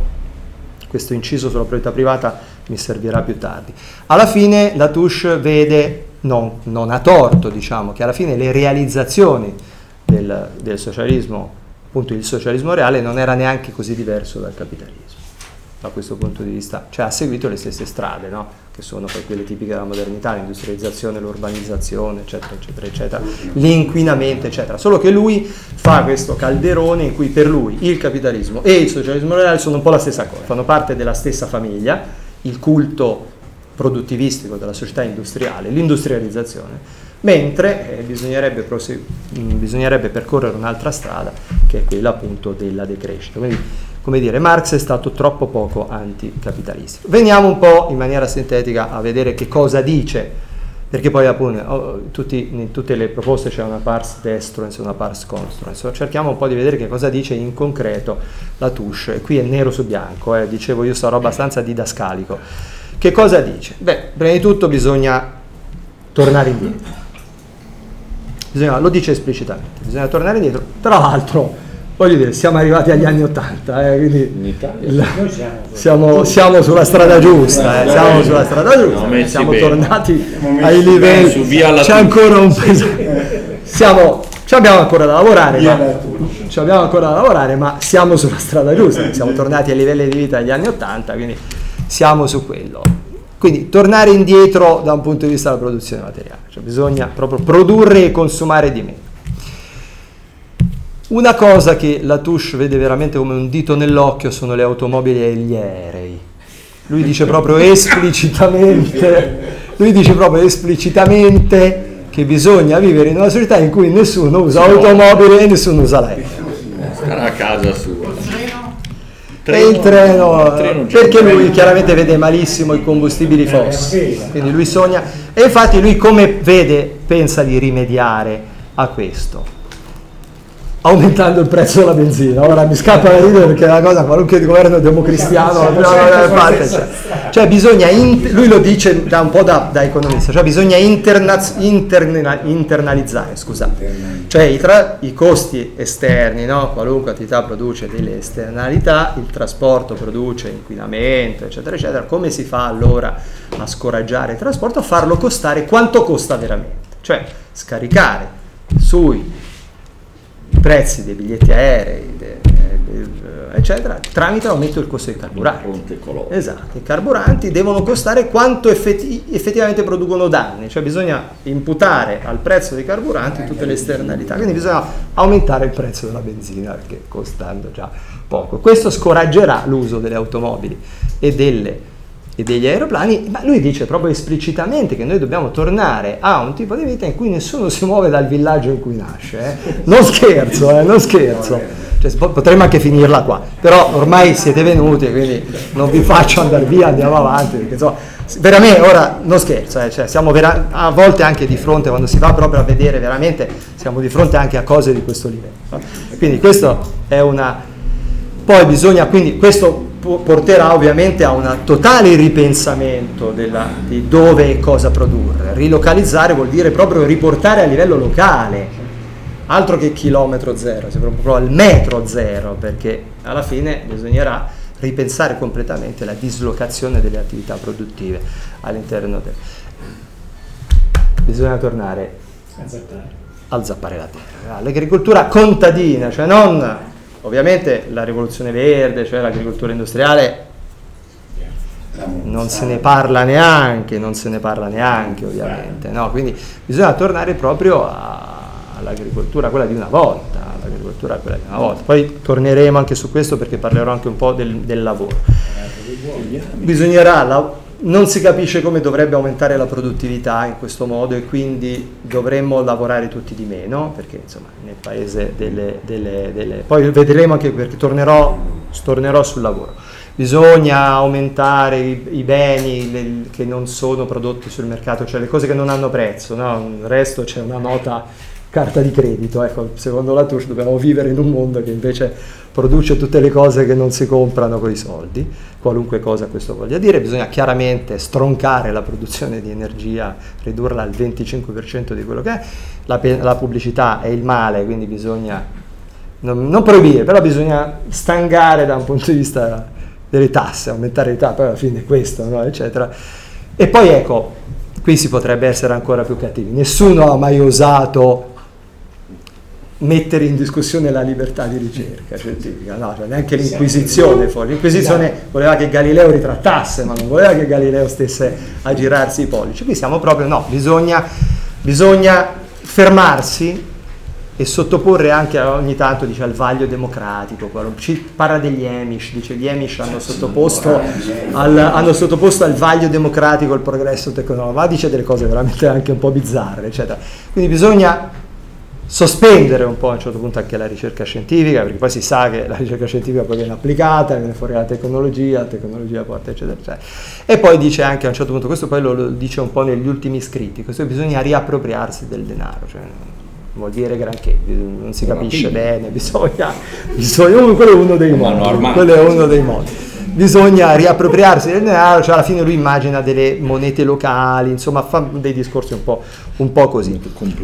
questo inciso sulla proprietà privata mi servirà più tardi. Alla fine la Touche vede, non, non a torto diciamo, che alla fine le realizzazioni del, del socialismo, appunto il socialismo reale, non era neanche così diverso dal capitalismo da questo punto di vista, cioè ha seguito le stesse strade, no? che sono poi quelle tipiche della modernità, l'industrializzazione, l'urbanizzazione, eccetera, eccetera, eccetera, l'inquinamento, eccetera. Solo che lui fa questo calderone in cui per lui il capitalismo e il socialismo reale sono un po' la stessa cosa, fanno parte della stessa famiglia, il culto produttivistico della società industriale, l'industrializzazione, mentre eh, bisognerebbe, prosegu- bisognerebbe percorrere un'altra strada che è quella appunto della decrescita. Quindi come dire, Marx è stato troppo poco anticapitalistico. Veniamo un po' in maniera sintetica a vedere che cosa dice, perché poi appunto oh, tutti, in tutte le proposte c'è una pars destruens e una pars construens, cerchiamo un po' di vedere che cosa dice in concreto la Touche, e qui è nero su bianco, eh, dicevo io sarò abbastanza didascalico. Che cosa dice? Beh, prima di tutto bisogna tornare indietro. Bisogna, lo dice esplicitamente, bisogna tornare indietro. Tra l'altro, voglio dire, siamo arrivati agli anni Ottanta, eh, quindi il, siamo, siamo, sulla strada giusta, eh, siamo sulla strada giusta, siamo bene. tornati ai livelli, c'è ancora un peso, siamo, ci abbiamo ancora da lavorare, ma, ci abbiamo ancora da lavorare, ma siamo sulla strada giusta, siamo tornati ai livelli di vita degli anni Ottanta, quindi siamo su quello. Quindi tornare indietro da un punto di vista della produzione materiale, cioè bisogna proprio produrre e consumare di meno. Una cosa che la Touche vede veramente come un dito nell'occhio sono le automobili e gli aerei. Lui dice proprio esplicitamente, lui dice proprio esplicitamente che bisogna vivere in una società in cui nessuno usa automobili e nessuno usa l'aereo. Starà a casa sua. Treno, e il treno, treno perché lui chiaramente vede malissimo i combustibili fossili, quindi lui sogna. E infatti lui come vede pensa di rimediare a questo aumentando il prezzo della benzina. Ora mi scappa da ridere perché è una cosa qualunque governo democristiano, no, cioè, cioè, bisogna, in, lui lo dice da un po' da, da economista, cioè bisogna interna, interna, internalizzare, scusate, cioè i, tra, i costi esterni, no? qualunque attività produce delle esternalità, il trasporto produce inquinamento, eccetera, eccetera, come si fa allora a scoraggiare il trasporto? A farlo costare quanto costa veramente, cioè scaricare sui prezzi dei biglietti aerei, de, de, eccetera, tramite l'aumento del costo dei carburanti. Esatto, i carburanti devono costare quanto effetti, effettivamente producono danni, cioè bisogna imputare al prezzo dei carburanti tutte le esternalità, quindi bisogna aumentare il prezzo della benzina perché costando già poco. Questo scoraggerà l'uso delle automobili e delle e degli aeroplani, ma lui dice proprio esplicitamente che noi dobbiamo tornare a un tipo di vita in cui nessuno si muove dal villaggio in cui nasce. Eh? Non scherzo, eh, non scherzo. Cioè, potremmo anche finirla qua, però ormai siete venuti, quindi non vi faccio andare via, andiamo avanti, perché insomma, veramente ora non scherzo, eh, cioè, siamo vera- a volte anche di fronte, quando si va proprio a vedere veramente, siamo di fronte anche a cose di questo livello. Quindi questo è una... Poi bisogna, quindi questo porterà ovviamente a un totale ripensamento della, di dove e cosa produrre. Rilocalizzare vuol dire proprio riportare a livello locale, altro che chilometro zero, proprio al metro zero, perché alla fine bisognerà ripensare completamente la dislocazione delle attività produttive all'interno del... Bisogna tornare al zappare la terra, all'agricoltura contadina, cioè non Ovviamente la rivoluzione verde, cioè l'agricoltura industriale, non se ne parla neanche, non se ne parla neanche ovviamente, no? quindi bisogna tornare proprio a, all'agricoltura quella di una volta, all'agricoltura quella di una volta. Poi torneremo anche su questo perché parlerò anche un po' del, del lavoro. Bisognerà la, non si capisce come dovrebbe aumentare la produttività in questo modo e quindi dovremmo lavorare tutti di meno, perché insomma nel paese delle... delle, delle poi vedremo anche perché tornerò, tornerò sul lavoro. Bisogna aumentare i, i beni le, che non sono prodotti sul mercato, cioè le cose che non hanno prezzo, no? il resto c'è una nota carta di credito. Ecco, secondo la Touche dobbiamo vivere in un mondo che invece produce tutte le cose che non si comprano con i soldi, qualunque cosa questo voglia dire. Bisogna chiaramente stroncare la produzione di energia, ridurla al 25% di quello che è. La, la pubblicità è il male, quindi bisogna non, non, proibire, però bisogna stangare da un punto di vista delle tasse, aumentare le tasse, poi alla fine è questo, no? eccetera. E poi ecco, qui si potrebbe essere ancora più cattivi. Nessuno ha mai osato mettere in discussione la libertà di ricerca scientifica, no, cioè neanche l'Inquisizione fu. L'Inquisizione voleva che Galileo ritrattasse, ma non voleva che Galileo stesse a girarsi i pollici. Qui siamo proprio, no, bisogna, bisogna fermarsi e sottoporre anche ogni tanto dice, al vaglio democratico, ci parla degli Amish, dice gli Amish hanno sottoposto al, hanno sottoposto al vaglio democratico il progresso tecnologico, ma dice delle cose veramente anche un po' bizzarre, eccetera. Quindi bisogna sospendere un po' a un certo punto anche la ricerca scientifica, perché poi si sa che la ricerca scientifica poi viene applicata, viene fuori la tecnologia, la tecnologia porta eccetera eccetera. E poi dice anche a un certo punto, questo poi lo, lo dice un po' negli ultimi scritti, questo bisogna riappropriarsi del denaro, cioè vuol dire granché, non si capisce bene, bisogna, bisogna quello è uno dei modi, quello è uno dei modi bisogna riappropriarsi del denaro, cioè alla fine lui immagina delle monete locali, insomma fa dei discorsi un po', un po così.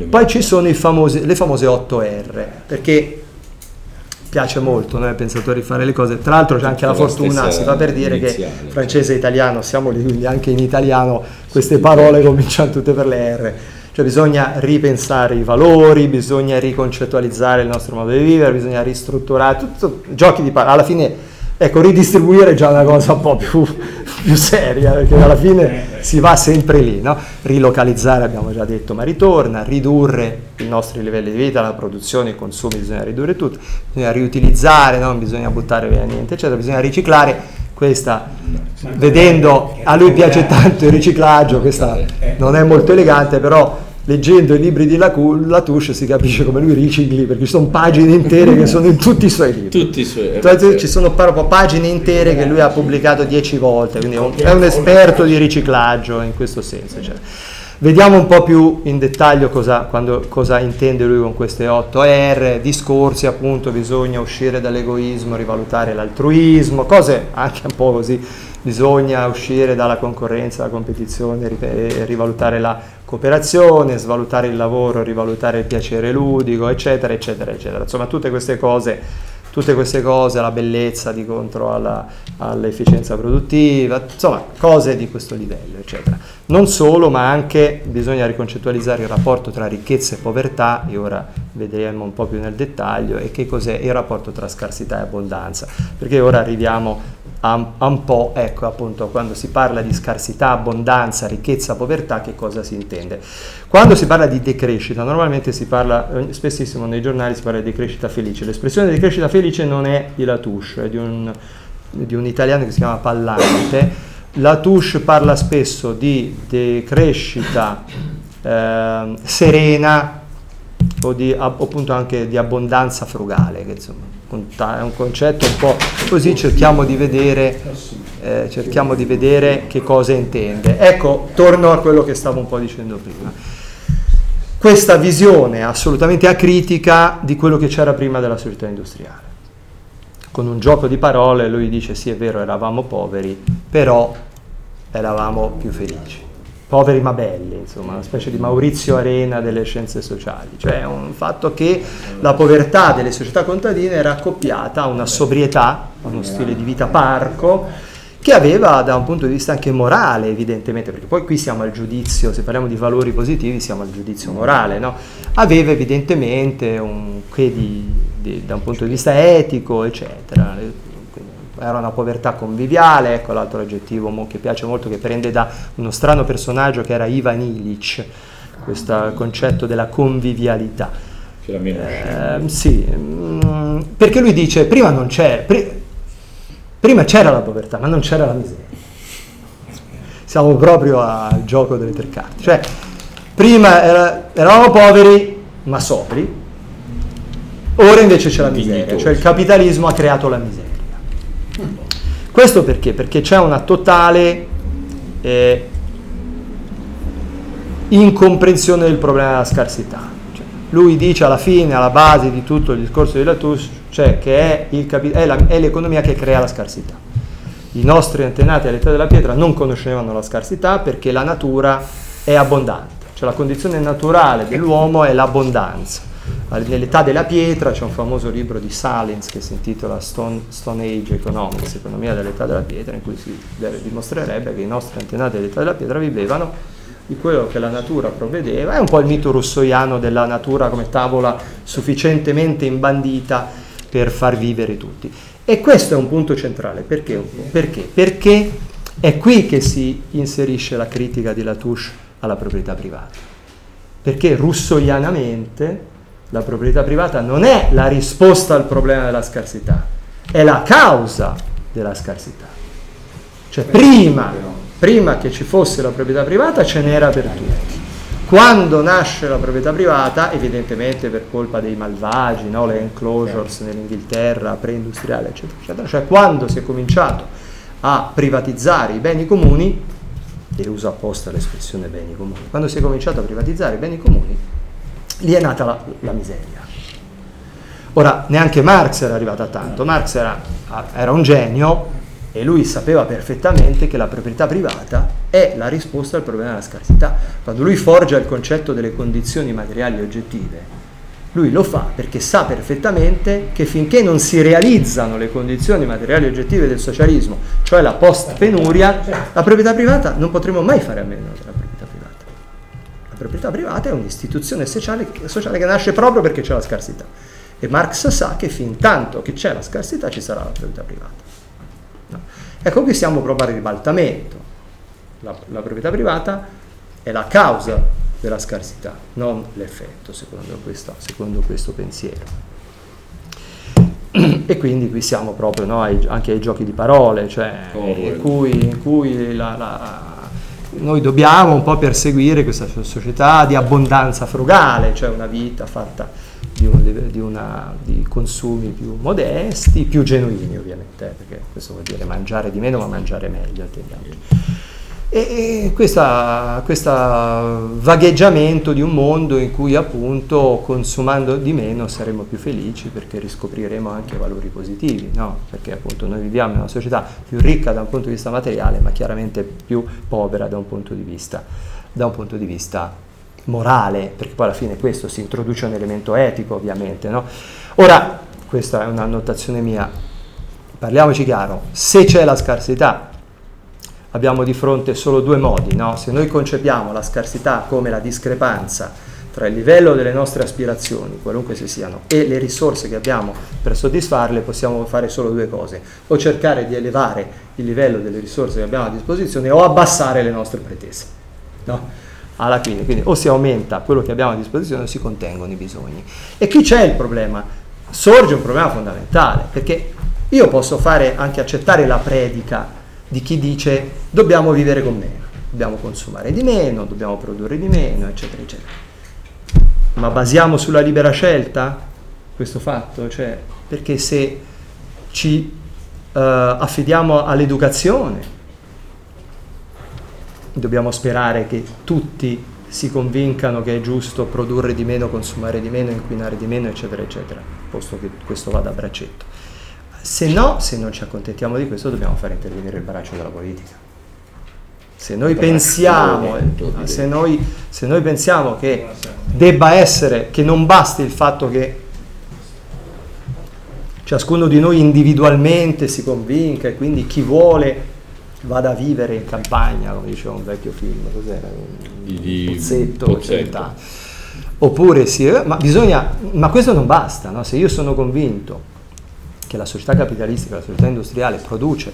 Poi ci sono famosi, le famose 8R, perché piace molto no, ai pensatori fare le cose. Tra l'altro c'è anche la fortuna, si fa per dire iniziale, che francese e italiano siamo lì, quindi anche in italiano queste parole cominciano tutte per le R. Cioè bisogna ripensare i valori, bisogna riconcettualizzare il nostro modo di vivere, bisogna ristrutturare, tutto, giochi di parole. Alla fine Ecco, ridistribuire è già una cosa un po' più, più seria, perché alla fine si va sempre lì, no? Rilocalizzare abbiamo già detto, ma ritorna, ridurre i nostri livelli di vita, la produzione, i consumi, bisogna ridurre tutto, bisogna riutilizzare, non bisogna buttare via niente, eccetera, bisogna riciclare. Questa, vedendo, a lui piace tanto il riciclaggio, questa non è molto elegante, però leggendo i libri di Latouche si capisce come lui ricicli perché ci sono pagine intere che sono in tutti i suoi libri tutti i suoi cioè, ci sono proprio pagine intere che lui ha pubblicato dieci volte quindi è un, è un esperto di riciclaggio in questo senso cioè. Vediamo un po' più in dettaglio cosa, quando, cosa intende lui con queste 8 R, discorsi appunto, bisogna uscire dall'egoismo, rivalutare l'altruismo, cose anche un po' così, bisogna uscire dalla concorrenza, dalla competizione, rivalutare la cooperazione, svalutare il lavoro, rivalutare il piacere ludico, eccetera, eccetera, eccetera. Insomma, tutte queste cose tutte queste cose, la bellezza di contro alla, all'efficienza produttiva, insomma cose di questo livello, eccetera. Non solo, ma anche bisogna riconcettualizzare il rapporto tra ricchezza e povertà, e ora vedremo un po' più nel dettaglio, e che cos'è il rapporto tra scarsità e abbondanza, perché ora arriviamo a, un po', ecco appunto, quando si parla di scarsità, abbondanza, ricchezza, povertà, che cosa si intende. Quando si parla di decrescita, normalmente si parla, eh, spessissimo nei giornali si parla di decrescita felice. L'espressione decrescita felice non è di Latouche, è di un, di un italiano che si chiama Pallante. Latouche parla spesso di decrescita eh, serena o di, appunto anche di abbondanza frugale, che insomma è un concetto un po' così cerchiamo di vedere, eh, cerchiamo di vedere che cosa intende. Ecco, torno a quello che stavo un po' dicendo prima. Questa visione assolutamente acritica di quello che c'era prima della società industriale. Con un gioco di parole lui dice sì è vero eravamo poveri, però eravamo più felici poveri ma belli, insomma, una specie di Maurizio Arena delle scienze sociali, cioè un fatto che la povertà delle società contadine era accoppiata a una sobrietà, a uno stile di vita parco, che aveva da un punto di vista anche morale evidentemente, perché poi qui siamo al giudizio, se parliamo di valori positivi siamo al giudizio morale, no? aveva evidentemente un che di, di, da un punto di vista etico, eccetera era una povertà conviviale, ecco l'altro aggettivo che piace molto, che prende da uno strano personaggio che era Ivan Illich, questo concetto della convivialità. Eh, sì, mh, mm, perché lui dice, prima non c'era, pri- prima c'era la povertà, ma non c'era la miseria. Siamo proprio al gioco delle tre carte. Cioè, prima era, eravamo poveri, ma sobri, ora invece c'è la miseria, cioè il capitalismo ha creato la miseria. Questo perché? Perché c'è una totale eh, incomprensione del problema della scarsità. Cioè, lui dice alla fine, alla base di tutto il discorso di Latouche, cioè che è, il è, la, è l'economia che crea la scarsità. I nostri antenati all'età della pietra non conoscevano la scarsità perché la natura è abbondante, cioè la condizione naturale dell'uomo è l'abbondanza nell'età della pietra c'è un famoso libro di Salins che si intitola Stone, Stone Age Economics, economia dell'età della pietra, in cui si dimostrerebbe che i nostri antenati dell'età della pietra vivevano di quello che la natura provvedeva, è un po' il mito russoiano della natura come tavola sufficientemente imbandita per far vivere tutti. E questo è un punto centrale, perché? Perché? Perché è qui che si inserisce la critica di Latouche alla proprietà privata. Perché russoianamente la proprietà privata non è la risposta al problema della scarsità, è la causa della scarsità. Cioè prima, prima che ci fosse la proprietà privata ce n'era per tutti. Quando nasce la proprietà privata, evidentemente per colpa dei malvagi, no? le enclosures nell'Inghilterra preindustriale, eccetera, eccetera, cioè quando si è cominciato a privatizzare i beni comuni, e uso apposta l'espressione beni comuni, quando si è cominciato a privatizzare i beni comuni, lì è nata la, la miseria. Ora, neanche Marx era arrivato a tanto, Marx era, era un genio e lui sapeva perfettamente che la proprietà privata è la risposta al problema della scarsità. Quando lui forgia il concetto delle condizioni materiali oggettive, lui lo fa perché sa perfettamente che finché non si realizzano le condizioni materiali oggettive del socialismo, cioè la post-penuria, la proprietà privata non potremo mai fare a meno proprietà privata è un'istituzione sociale, sociale che nasce proprio perché c'è la scarsità. E Marx sa che fin tanto che c'è la scarsità ci sarà la proprietà privata. No. Ecco qui siamo proprio al ribaltamento. La, la proprietà privata è la causa della scarsità, non l'effetto, secondo questo, secondo questo pensiero. E quindi qui siamo proprio no, ai, anche ai giochi di parole, cioè oh, in cui, in cui la, la, noi dobbiamo un po' perseguire questa società di abbondanza frugale, cioè una vita fatta di, un, di, una, di consumi più modesti, più genuini ovviamente, perché questo vuol dire mangiare di meno ma mangiare meglio, attendiamoci. E, E, questo vagheggiamento di un mondo in cui appunto consumando di meno saremo più felici perché riscopriremo anche valori positivi, no? perché appunto noi viviamo in una società più ricca da un punto di vista materiale ma chiaramente più povera da un punto di vista, punto di vista morale, perché poi alla fine questo si introduce un elemento etico ovviamente. No? Ora, questa è una notazione mia, parliamoci chiaro, se c'è la scarsità abbiamo di fronte solo due modi, no? se noi concepiamo la scarsità come la discrepanza tra il livello delle nostre aspirazioni, qualunque se siano, e le risorse che abbiamo per soddisfarle, possiamo fare solo due cose, o cercare di elevare il livello delle risorse che abbiamo a disposizione o abbassare le nostre pretese. No? Alla fine, quindi o si aumenta quello che abbiamo a disposizione o si contengono i bisogni. E qui c'è il problema, sorge un problema fondamentale, perché io posso fare anche accettare la predica di chi dice dobbiamo vivere con meno, dobbiamo consumare di meno, dobbiamo produrre di meno, eccetera, eccetera. Ma basiamo sulla libera scelta questo fatto? Cioè, perché se ci uh, affidiamo all'educazione, dobbiamo sperare che tutti si convincano che è giusto produrre di meno, consumare di meno, inquinare di meno, eccetera, eccetera, posto che questo vada a braccetto. Se no, se non ci accontentiamo di questo, dobbiamo fare intervenire il braccio della politica. Se noi, pensiamo, se, noi, se noi pensiamo che debba essere, che non basti il fatto che ciascuno di noi individualmente si convinca e quindi chi vuole vada a vivere in campagna, come diceva un vecchio film, cos'era? Di Pozzetto, Pozzetto. Oppure sì, ma, bisogna, ma questo non basta, no? se io sono convinto che la società capitalistica, la società industriale produce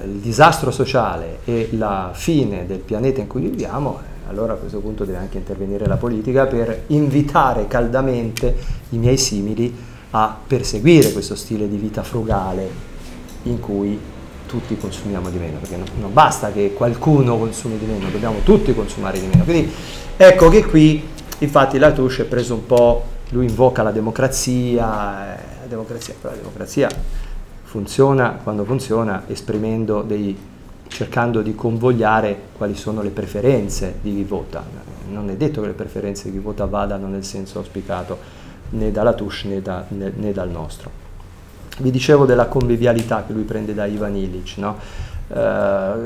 eh, il disastro sociale e la fine del pianeta in cui viviamo, eh, allora a questo punto deve anche intervenire la politica per invitare caldamente i miei simili a perseguire questo stile di vita frugale in cui tutti consumiamo di meno, perché non, basta che qualcuno consumi di meno, dobbiamo tutti consumare di meno. Quindi ecco che qui infatti la Latouche è preso un po', lui invoca la democrazia, eh, democrazia, però la democrazia funziona quando funziona esprimendo dei, cercando di convogliare quali sono le preferenze di chi vota. Non è detto che le preferenze di chi vota vadano nel senso auspicato né dalla Tush né, da, né, né dal nostro. Vi dicevo della convivialità che lui prende da Ivan Illich, no? Uh,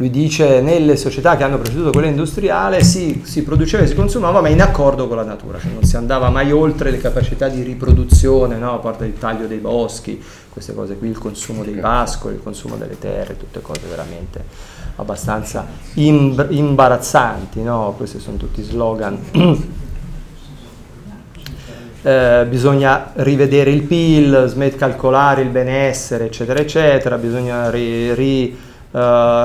lui dice nelle società che hanno preceduto quella industriale si, si, produceva e si consumava ma in accordo con la natura, cioè non si andava mai oltre le capacità di riproduzione, no? a parte il taglio dei boschi, queste cose qui, il consumo dei pascoli, il consumo delle terre, tutte cose veramente abbastanza imb- imbarazzanti, no? questi sono tutti slogan. Eh, bisogna rivedere il PIL, smet calcolare il benessere, eccetera, eccetera, bisogna ri, ri uh,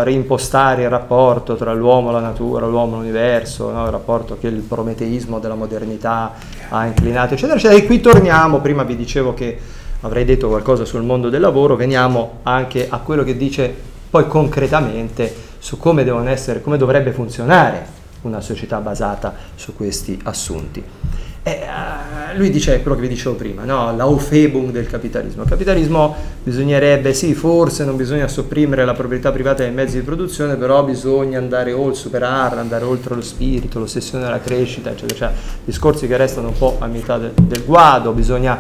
reimpostare il rapporto tra l'uomo e la natura, l'uomo e l'universo, no? il rapporto che il prometeismo della modernità ha inclinato, eccetera, eccetera. E qui torniamo, prima vi dicevo che avrei detto qualcosa sul mondo del lavoro, veniamo anche a quello che dice poi concretamente su come, essere, come dovrebbe funzionare una società basata su questi assunti. E, uh, lui dice quello che vi dicevo prima, no? l'aufebung del capitalismo. Il capitalismo bisognerebbe, sì, forse non bisogna sopprimere la proprietà privata dei mezzi di produzione, però bisogna andare oltre, superarla, andare oltre lo spirito, l'ossessione della crescita, eccetera, cioè discorsi che restano un po' a metà del, del guado, bisogna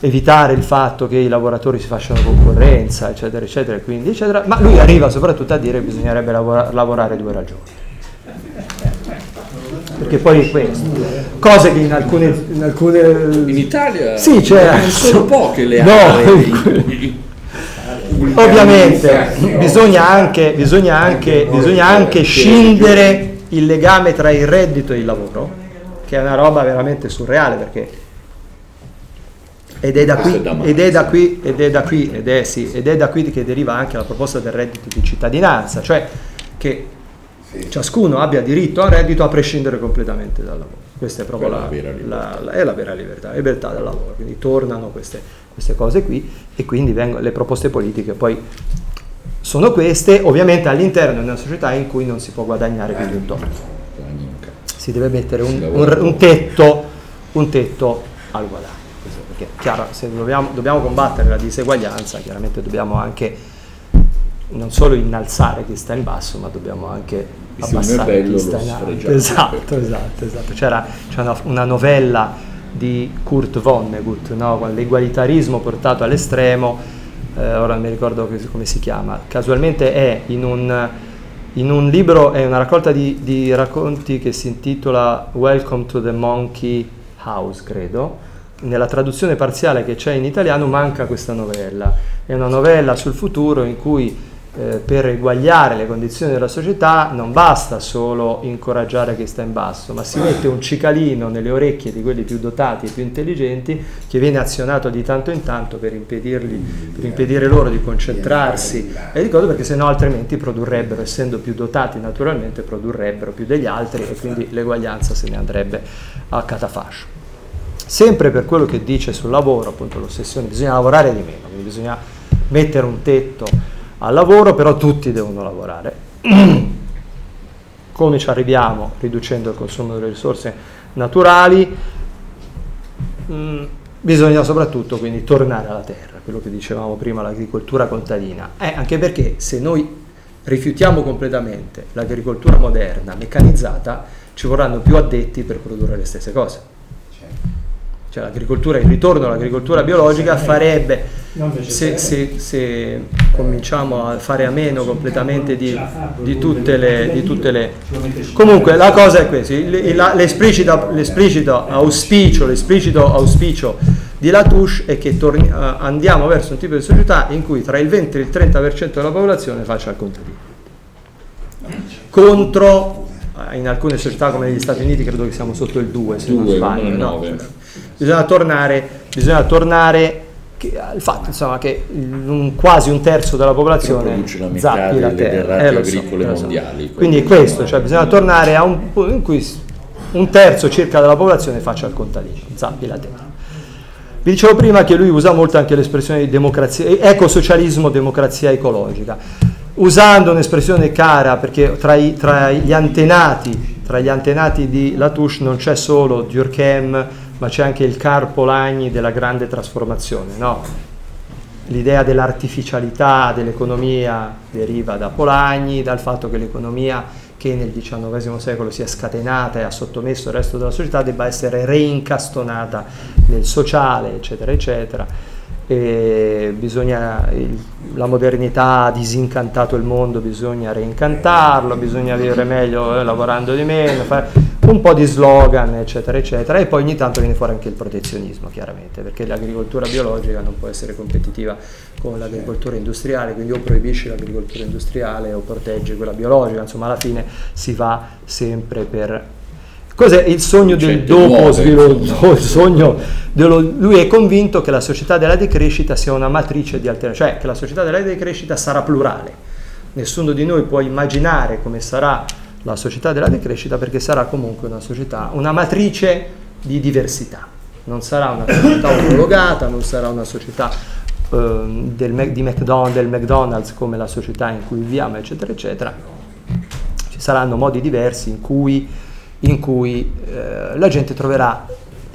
evitare il fatto che i lavoratori si facciano concorrenza, eccetera, eccetera, quindi, eccetera. ma lui arriva soprattutto a dire che bisognerebbe lavora, lavorare due ragioni perché poi è questo. Cose che in alcune... In, alcune... in Italia sì, cioè, sono poche le aree. No, ovviamente bisogna anche, bisogna anche, bisogna anche scindere il legame tra il reddito e il lavoro, che è una roba veramente surreale perché ed è da qui, ed è da qui, ed è da qui, ed è, sì, ed è da qui che deriva anche la proposta del reddito di cittadinanza, cioè che sì. ciascuno abbia diritto a reddito a prescindere completamente dal lavoro. Questa è proprio la, la, la, è la vera libertà, libertà del lavoro. Quindi tornano queste, queste cose qui e quindi vengono, le proposte politiche poi sono queste, ovviamente all'interno di una società in cui non si può guadagnare più di un tot. Si deve mettere un, un, un, tetto, un tetto al guadagno. Perché chiaro, se dobbiamo, dobbiamo combattere la diseguaglianza, chiaramente dobbiamo anche non solo innalzare chi sta in basso, ma dobbiamo anche abbassare chi sta in alto. Esatto, esatto, esatto. C'era, c'è una, una novella di Kurt Vonnegut, no? con l'egualitarismo portato all'estremo, eh, ora non mi ricordo come si chiama, casualmente è in un, in un libro, è una raccolta di, di racconti che si intitola Welcome to the Monkey House, credo. Nella traduzione parziale che c'è in italiano manca questa novella. È una novella sul futuro in cui eh, per eguagliare le condizioni della società non basta solo incoraggiare chi sta in basso, ma si mette un cicalino nelle orecchie di quelli più dotati e più intelligenti che viene azionato di tanto in tanto per, per impedire loro di concentrarsi e di cose perché sennò altrimenti produrrebbero, essendo più dotati naturalmente, produrrebbero più degli altri e quindi l'eguaglianza se ne andrebbe a catafascio. Sempre per quello che dice sul lavoro, appunto l'ossessione, bisogna lavorare di meno, quindi bisogna mettere un tetto al lavoro, però tutti devono lavorare. Come ci arriviamo? Riducendo il consumo delle risorse naturali, Mm, bisogna soprattutto quindi tornare alla terra, quello che dicevamo prima, l'agricoltura contadina. Eh, anche perché se noi rifiutiamo completamente l'agricoltura moderna, meccanizzata, ci vorranno più addetti per produrre le stesse cose. Cioè l'agricoltura, il ritorno all'agricoltura biologica farebbe, se, se- se cominciamo a fare a meno completamente di, di tutte le... Di tutte le Comunque la cosa è questa, l'esplicito, l'esplicito auspicio, l'esplicito auspicio di Latouche è che torni- eh, andiamo verso un tipo di società in cui tra il 20 e il 30% della popolazione faccia il contadino. Contro in alcune società come negli Stati Uniti credo che siamo sotto il 2 se non Due, sbaglio. no? Bisogna tornare, bisogna tornare al fatto insomma, che un- quasi un terzo della popolazione zappi la delle terra. Eh, so, mondiali, Quindi è questo, cioè bisogna tornare a un punto in cui un terzo circa della popolazione faccia il contadino, zappi la terra. Vi dicevo prima che lui usa molto anche l'espressione di democrazia, ecosocialismo, democrazia ecologica, usando un'espressione cara perché tra, i- tra gli antenati, tra gli antenati di Latouche non c'è solo Durkheim, ma c'è anche il Carl Polanyi della grande trasformazione, no? L'idea dell'artificialità dell'economia deriva da Polanyi, dal fatto che l'economia che nel XIX secolo si è scatenata e ha sottomesso il resto della società debba essere reincastonata nel sociale, eccetera, eccetera. Bisogna, la modernità ha disincantato il mondo, bisogna reincantarlo, bisogna vivere meglio eh, lavorando di meno, fare un po' di slogan, eccetera, eccetera. E poi ogni tanto viene fuori anche il protezionismo, chiaramente, perché l'agricoltura biologica non può essere competitiva con l'agricoltura industriale, quindi o proibisci l'agricoltura industriale o proteggi quella biologica, insomma alla fine si va sempre per... Cos'è il sogno del Ricette dopo sviluppo? Il sogno dello- lui è convinto che la società della decrescita sia una matrice di alternativa, cioè che la società della decrescita sarà plurale. Nessuno di noi può immaginare come sarà la società della decrescita perché sarà comunque una società, una matrice di diversità. Non sarà una società omologata, non sarà una società ehm, del, di McDonald's, del McDonald's come la società in cui viviamo, eccetera, eccetera. Ci saranno modi diversi in cui, in cui eh, la gente troverà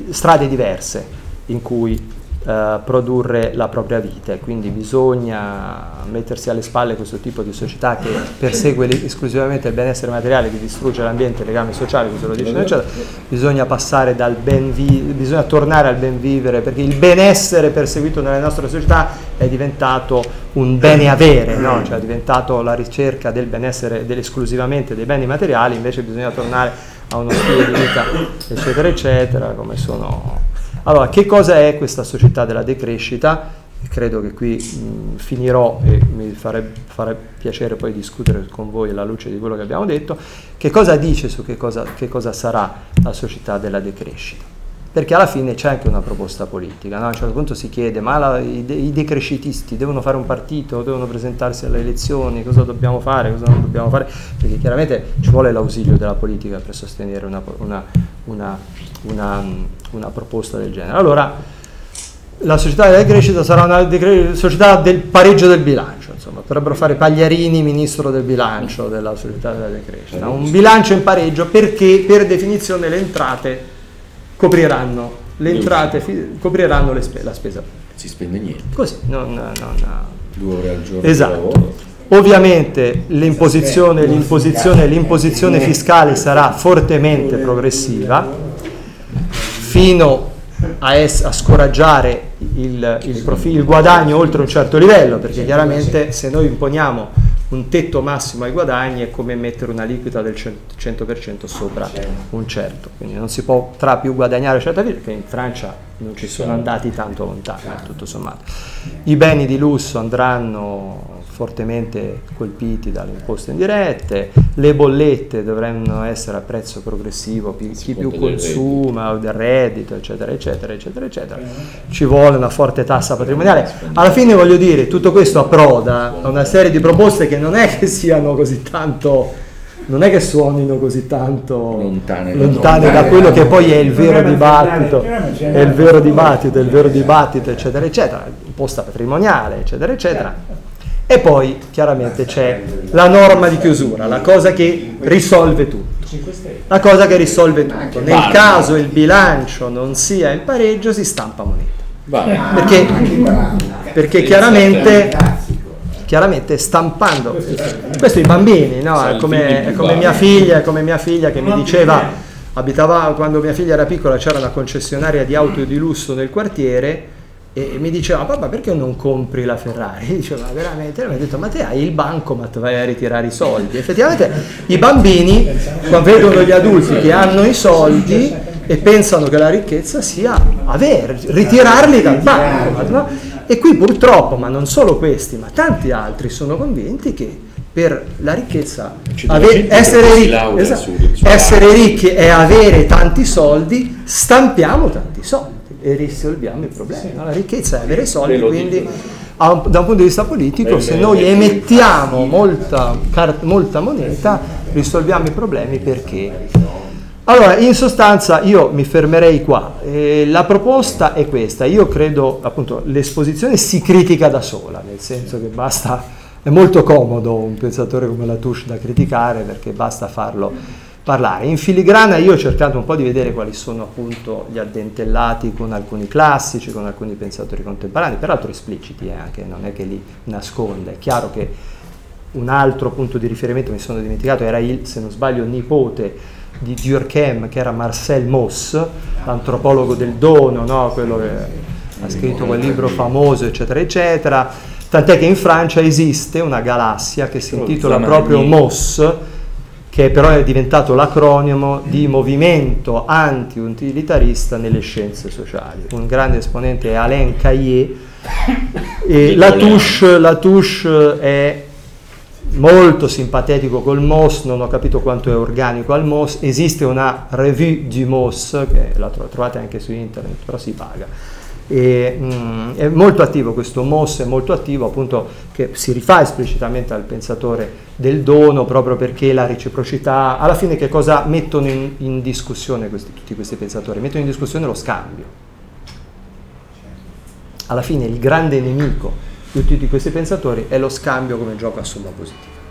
strade diverse in cui eh, produrre la propria vita e quindi bisogna mettersi alle spalle questo tipo di società che persegue esclusivamente il benessere materiale, che distrugge l'ambiente e i legami sociali, questo lo dice eccetera. bisogna passare dal ben vi- bisogna tornare al ben vivere perché il benessere perseguito nelle nostre società è diventato un bene avere, no? cioè è diventato la ricerca del benessere del- esclusivamente dei beni materiali, invece bisogna tornare a uno stile di vita eccetera eccetera, come sono allora, che cosa è questa società della decrescita? Credo che qui mh, finirò e mi farebbe, piacere poi discutere con voi alla luce di quello che abbiamo detto. Che cosa dice su che cosa, che cosa sarà la società della decrescita? Perché alla fine c'è anche una proposta politica. no? A un certo punto si chiede, ma la- i, de- i decrescitisti devono fare un partito, devono presentarsi alle elezioni, cosa dobbiamo fare, cosa non dobbiamo fare? Perché chiaramente ci vuole l'ausilio della politica per sostenere una, una- una- una, proposta del genere. Allora, la società della crescita sarà una decre- società del pareggio del bilancio, insomma, potrebbero fare Pagliarini ministro del bilancio della società della decrescita. Un bilancio in pareggio perché per definizione le entrate copriranno, le entrate fi- copriranno le spe- la spesa. Si spende niente, Così, non, non- due ore al giorno Esatto. Ovviamente l'imposizione, l'imposizione, l'imposizione fiscale sarà fortemente progressiva fino a, es- a scoraggiare il, il, profilo, il guadagno oltre un certo livello, perché chiaramente se noi imponiamo un tetto massimo ai guadagni è come mettere una liquida del 100% sopra un certo, quindi non si potrà più guadagnare certa vita perché in Francia non ci sono andati tanto lontano, tutto sommato. I beni di lusso andranno fortemente colpiti dalle imposte indirette, le bollette dovranno essere a prezzo progressivo, chi, chi più consuma, o del reddito, eccetera, eccetera, eccetera, eccetera. Ci vuole una forte tassa patrimoniale. Alla fine voglio dire, tutto questo approda a una serie di proposte che non è che siano così tanto non è che suonino così tanto lontane, lontane da quello che poi è il vero dibattito, è il vero dibattito, è il vero dibattito, eccetera, eccetera, imposta patrimoniale, eccetera, eccetera. E poi chiaramente c'è la norma di chiusura, la cosa che risolve tutto. La cosa che risolve tutto. Nel caso il bilancio non sia in pareggio si stampa moneta. Perché, perché chiaramente, chiaramente stampando, questo i bambini, no? è, come, è come mia figlia, è come mia figlia che mi diceva, abitava quando mia figlia era piccola c'era una concessionaria di auto di lusso nel quartiere e mi diceva papà perché non compri la Ferrari? Ma veramente? E mi ha detto ma te hai il bancomat, vai a ritirare i soldi. Effettivamente i bambini quando vedono gli adulti che hanno i soldi e pensano che la ricchezza sia avere, ritirarli dal bancomat. No? E qui purtroppo, ma non solo questi, ma tanti altri sono convinti che per la ricchezza ave- essere, ricchi, esatto, essere ricchi è avere tanti soldi, stampiamo tanti soldi e risolviamo i problemi. No? La ricchezza è avere soldi, quindi da un punto di vista politico, se noi emettiamo molta, molta moneta, risolviamo i problemi perché allora, in sostanza io mi fermerei qua. Eh, la proposta è questa. Io credo, appunto, l'esposizione si critica da sola, nel senso che basta, è molto comodo un pensatore come Latouche da criticare perché basta farlo parlare. In filigrana io ho cercato un po' di vedere quali sono appunto gli addentellati con alcuni classici, con alcuni pensatori contemporanei, peraltro espliciti eh, anche, non è che li nasconde. È chiaro che un altro punto di riferimento, mi sono dimenticato, era il, se non sbaglio, nipote di Durkheim, che era Marcel Mauss, l'antropologo del dono, no? quello che ha scritto quel libro famoso, eccetera, eccetera. Tant'è che in Francia esiste una galassia che si intitola proprio Mauss, che però è diventato l'acronimo di movimento anti-utilitarista nelle scienze sociali. Un grande esponente è Alain Caillé e Latouche, Latouche è molto simpatico col MOS, non ho capito quanto è organico al MOS, esiste una revue du MOS, che la trovate anche su internet, però si paga e, mh, mm, è molto attivo questo MOS, è molto attivo appunto che si rifà esplicitamente al pensatore del dono proprio perché la reciprocità, alla fine che cosa mettono in, in discussione questi, tutti questi pensatori? Mettono in discussione lo scambio. Alla fine il grande nemico di tutti questi pensatori è lo scambio come gioco a somma positiva.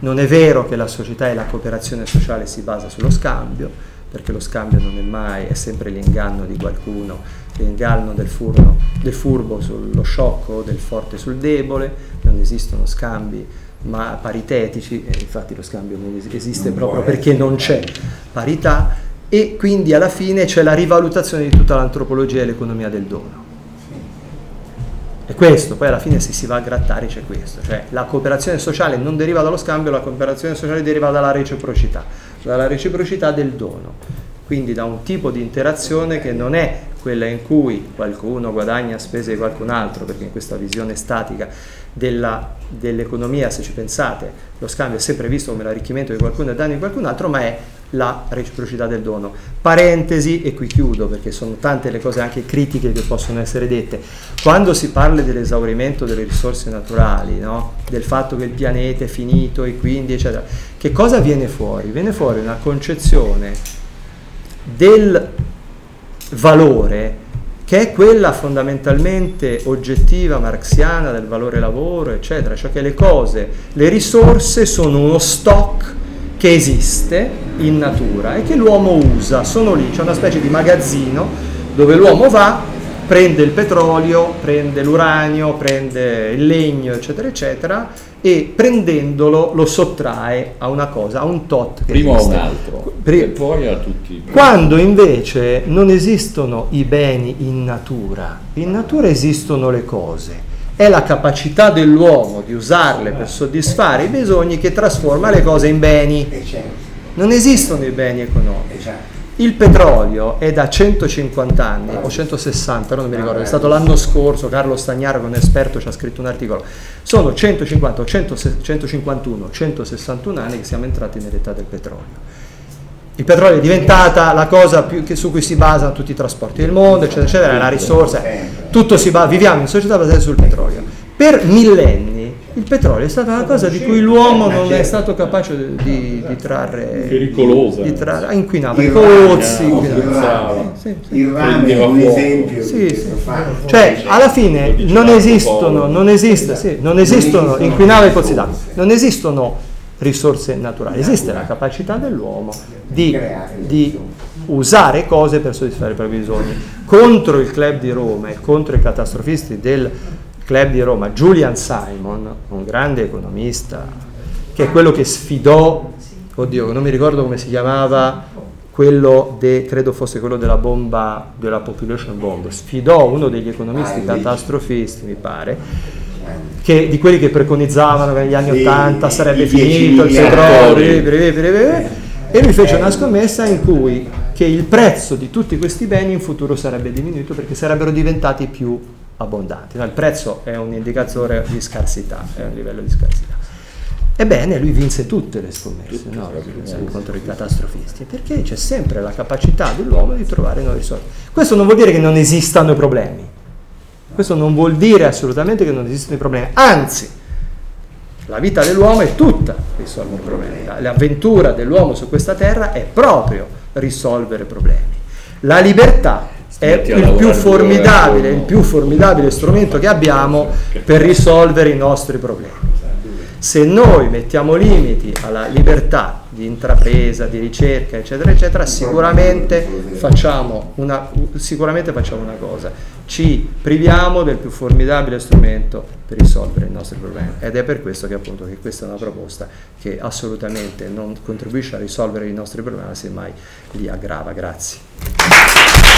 Non è vero che la società e la cooperazione sociale si basa sullo scambio, perché lo scambio non è mai, è sempre l'inganno di qualcuno l'inganno del, furno, del furbo sullo sciocco, del forte sul debole, non esistono scambi ma paritetici, e infatti lo scambio non esiste non proprio perché non c'è parità e quindi alla fine c'è la rivalutazione di tutta l'antropologia e l'economia del dono. E questo, poi alla fine se si va a grattare c'è questo, cioè la cooperazione sociale non deriva dallo scambio, la cooperazione sociale deriva dalla reciprocità, dalla reciprocità del dono quindi da un tipo di interazione che non è quella in cui qualcuno guadagna a spese di qualcun altro, perché in questa visione statica della, dell'economia, se ci pensate, lo scambio è sempre visto come l'arricchimento di qualcuno e danno di qualcun altro, ma è la reciprocità del dono. Parentesi, e qui chiudo perché sono tante le cose anche critiche che possono essere dette. Quando si parla dell'esaurimento delle risorse naturali, no? del fatto che il pianeta è finito e quindi eccetera, che cosa viene fuori? Viene fuori una concezione del valore che è quella fondamentalmente oggettiva marxiana del valore lavoro, eccetera, cioè che le cose, le risorse sono uno stock che esiste in natura e che l'uomo usa, sono lì, c'è una specie di magazzino dove l'uomo va prende il petrolio, prende l'uranio, prende il legno, eccetera, eccetera, e prendendolo lo sottrae a una cosa, a un tot. Che Prima a un altro, Pri- e poi a tutti. quando invece non esistono i beni in natura, in natura esistono le cose. È la capacità dell'uomo di usarle per soddisfare i bisogni che trasforma le cose in beni. Certo, Non esistono i beni economici. Il petrolio è da 150 anni o 160, non mi ricordo, è stato l'anno scorso, Carlo Stagnaro che è un esperto ci ha scritto un articolo, sono 150 o 100 151, 161 anni che siamo entrati nell'età del petrolio. Il petrolio è diventata la cosa più su cui si basano tutti i trasporti del mondo, eccetera, eccetera, la risorsa, tutto si basa, viviamo in società basate sul petrolio. Per millenni il petrolio è stata una cosa di cui l'uomo non è stato capace di, di- di trarre... Pericolosa. Di trarre, ah, inquinava. I Il pozzi, il rame. È un esempio Sì, sì. Cioè, alla fine non esistono, non esiste, sì, non esistono, inquinava i pozzi d'acqua, non esistono risorse naturali, esiste la capacità dell'uomo di, di usare cose per soddisfare i propri bisogni. Contro il club di Roma e contro i catastrofisti del club di Roma, Julian Simon, un grande economista, che è quello che sfidò, oddio, non mi ricordo come si chiamava, quello de, credo fosse quello della bomba, della population bomb, sfidò uno degli economisti catastrofisti, mi pare, che, di quelli che preconizzavano che negli anni Sì, 80 sarebbe i 10 finito il petrolio, e lui fece una scommessa in cui che il prezzo di tutti questi beni in futuro sarebbe diminuito perché sarebbero diventati più abbondanti. No, il prezzo è un indicatore di scarsità, è un livello di scarsità. Ebbene, lui vinse tutte le scommesse no? contro i catastrofisti, perché c'è sempre la capacità dell'uomo di trovare nuove risorse. Questo non vuol dire che non esistano problemi, questo non vuol dire assolutamente che non esistono i problemi, anzi, la vita dell'uomo è tutta risolvere problemi. La- L'avventura dell'uomo su questa terra è proprio risolvere problemi. La libertà è il più formidabile, il più formidabile strumento che abbiamo per risolvere i nostri problemi. Se noi mettiamo limiti alla libertà di intrapresa, di ricerca, eccetera, eccetera, sicuramente facciamo una, sicuramente facciamo una cosa, ci priviamo del più formidabile strumento per risolvere i nostri problemi ed è per questo che appunto che questa è una proposta che assolutamente non contribuisce a risolvere i nostri problemi, ma semmai li aggrava. Grazie.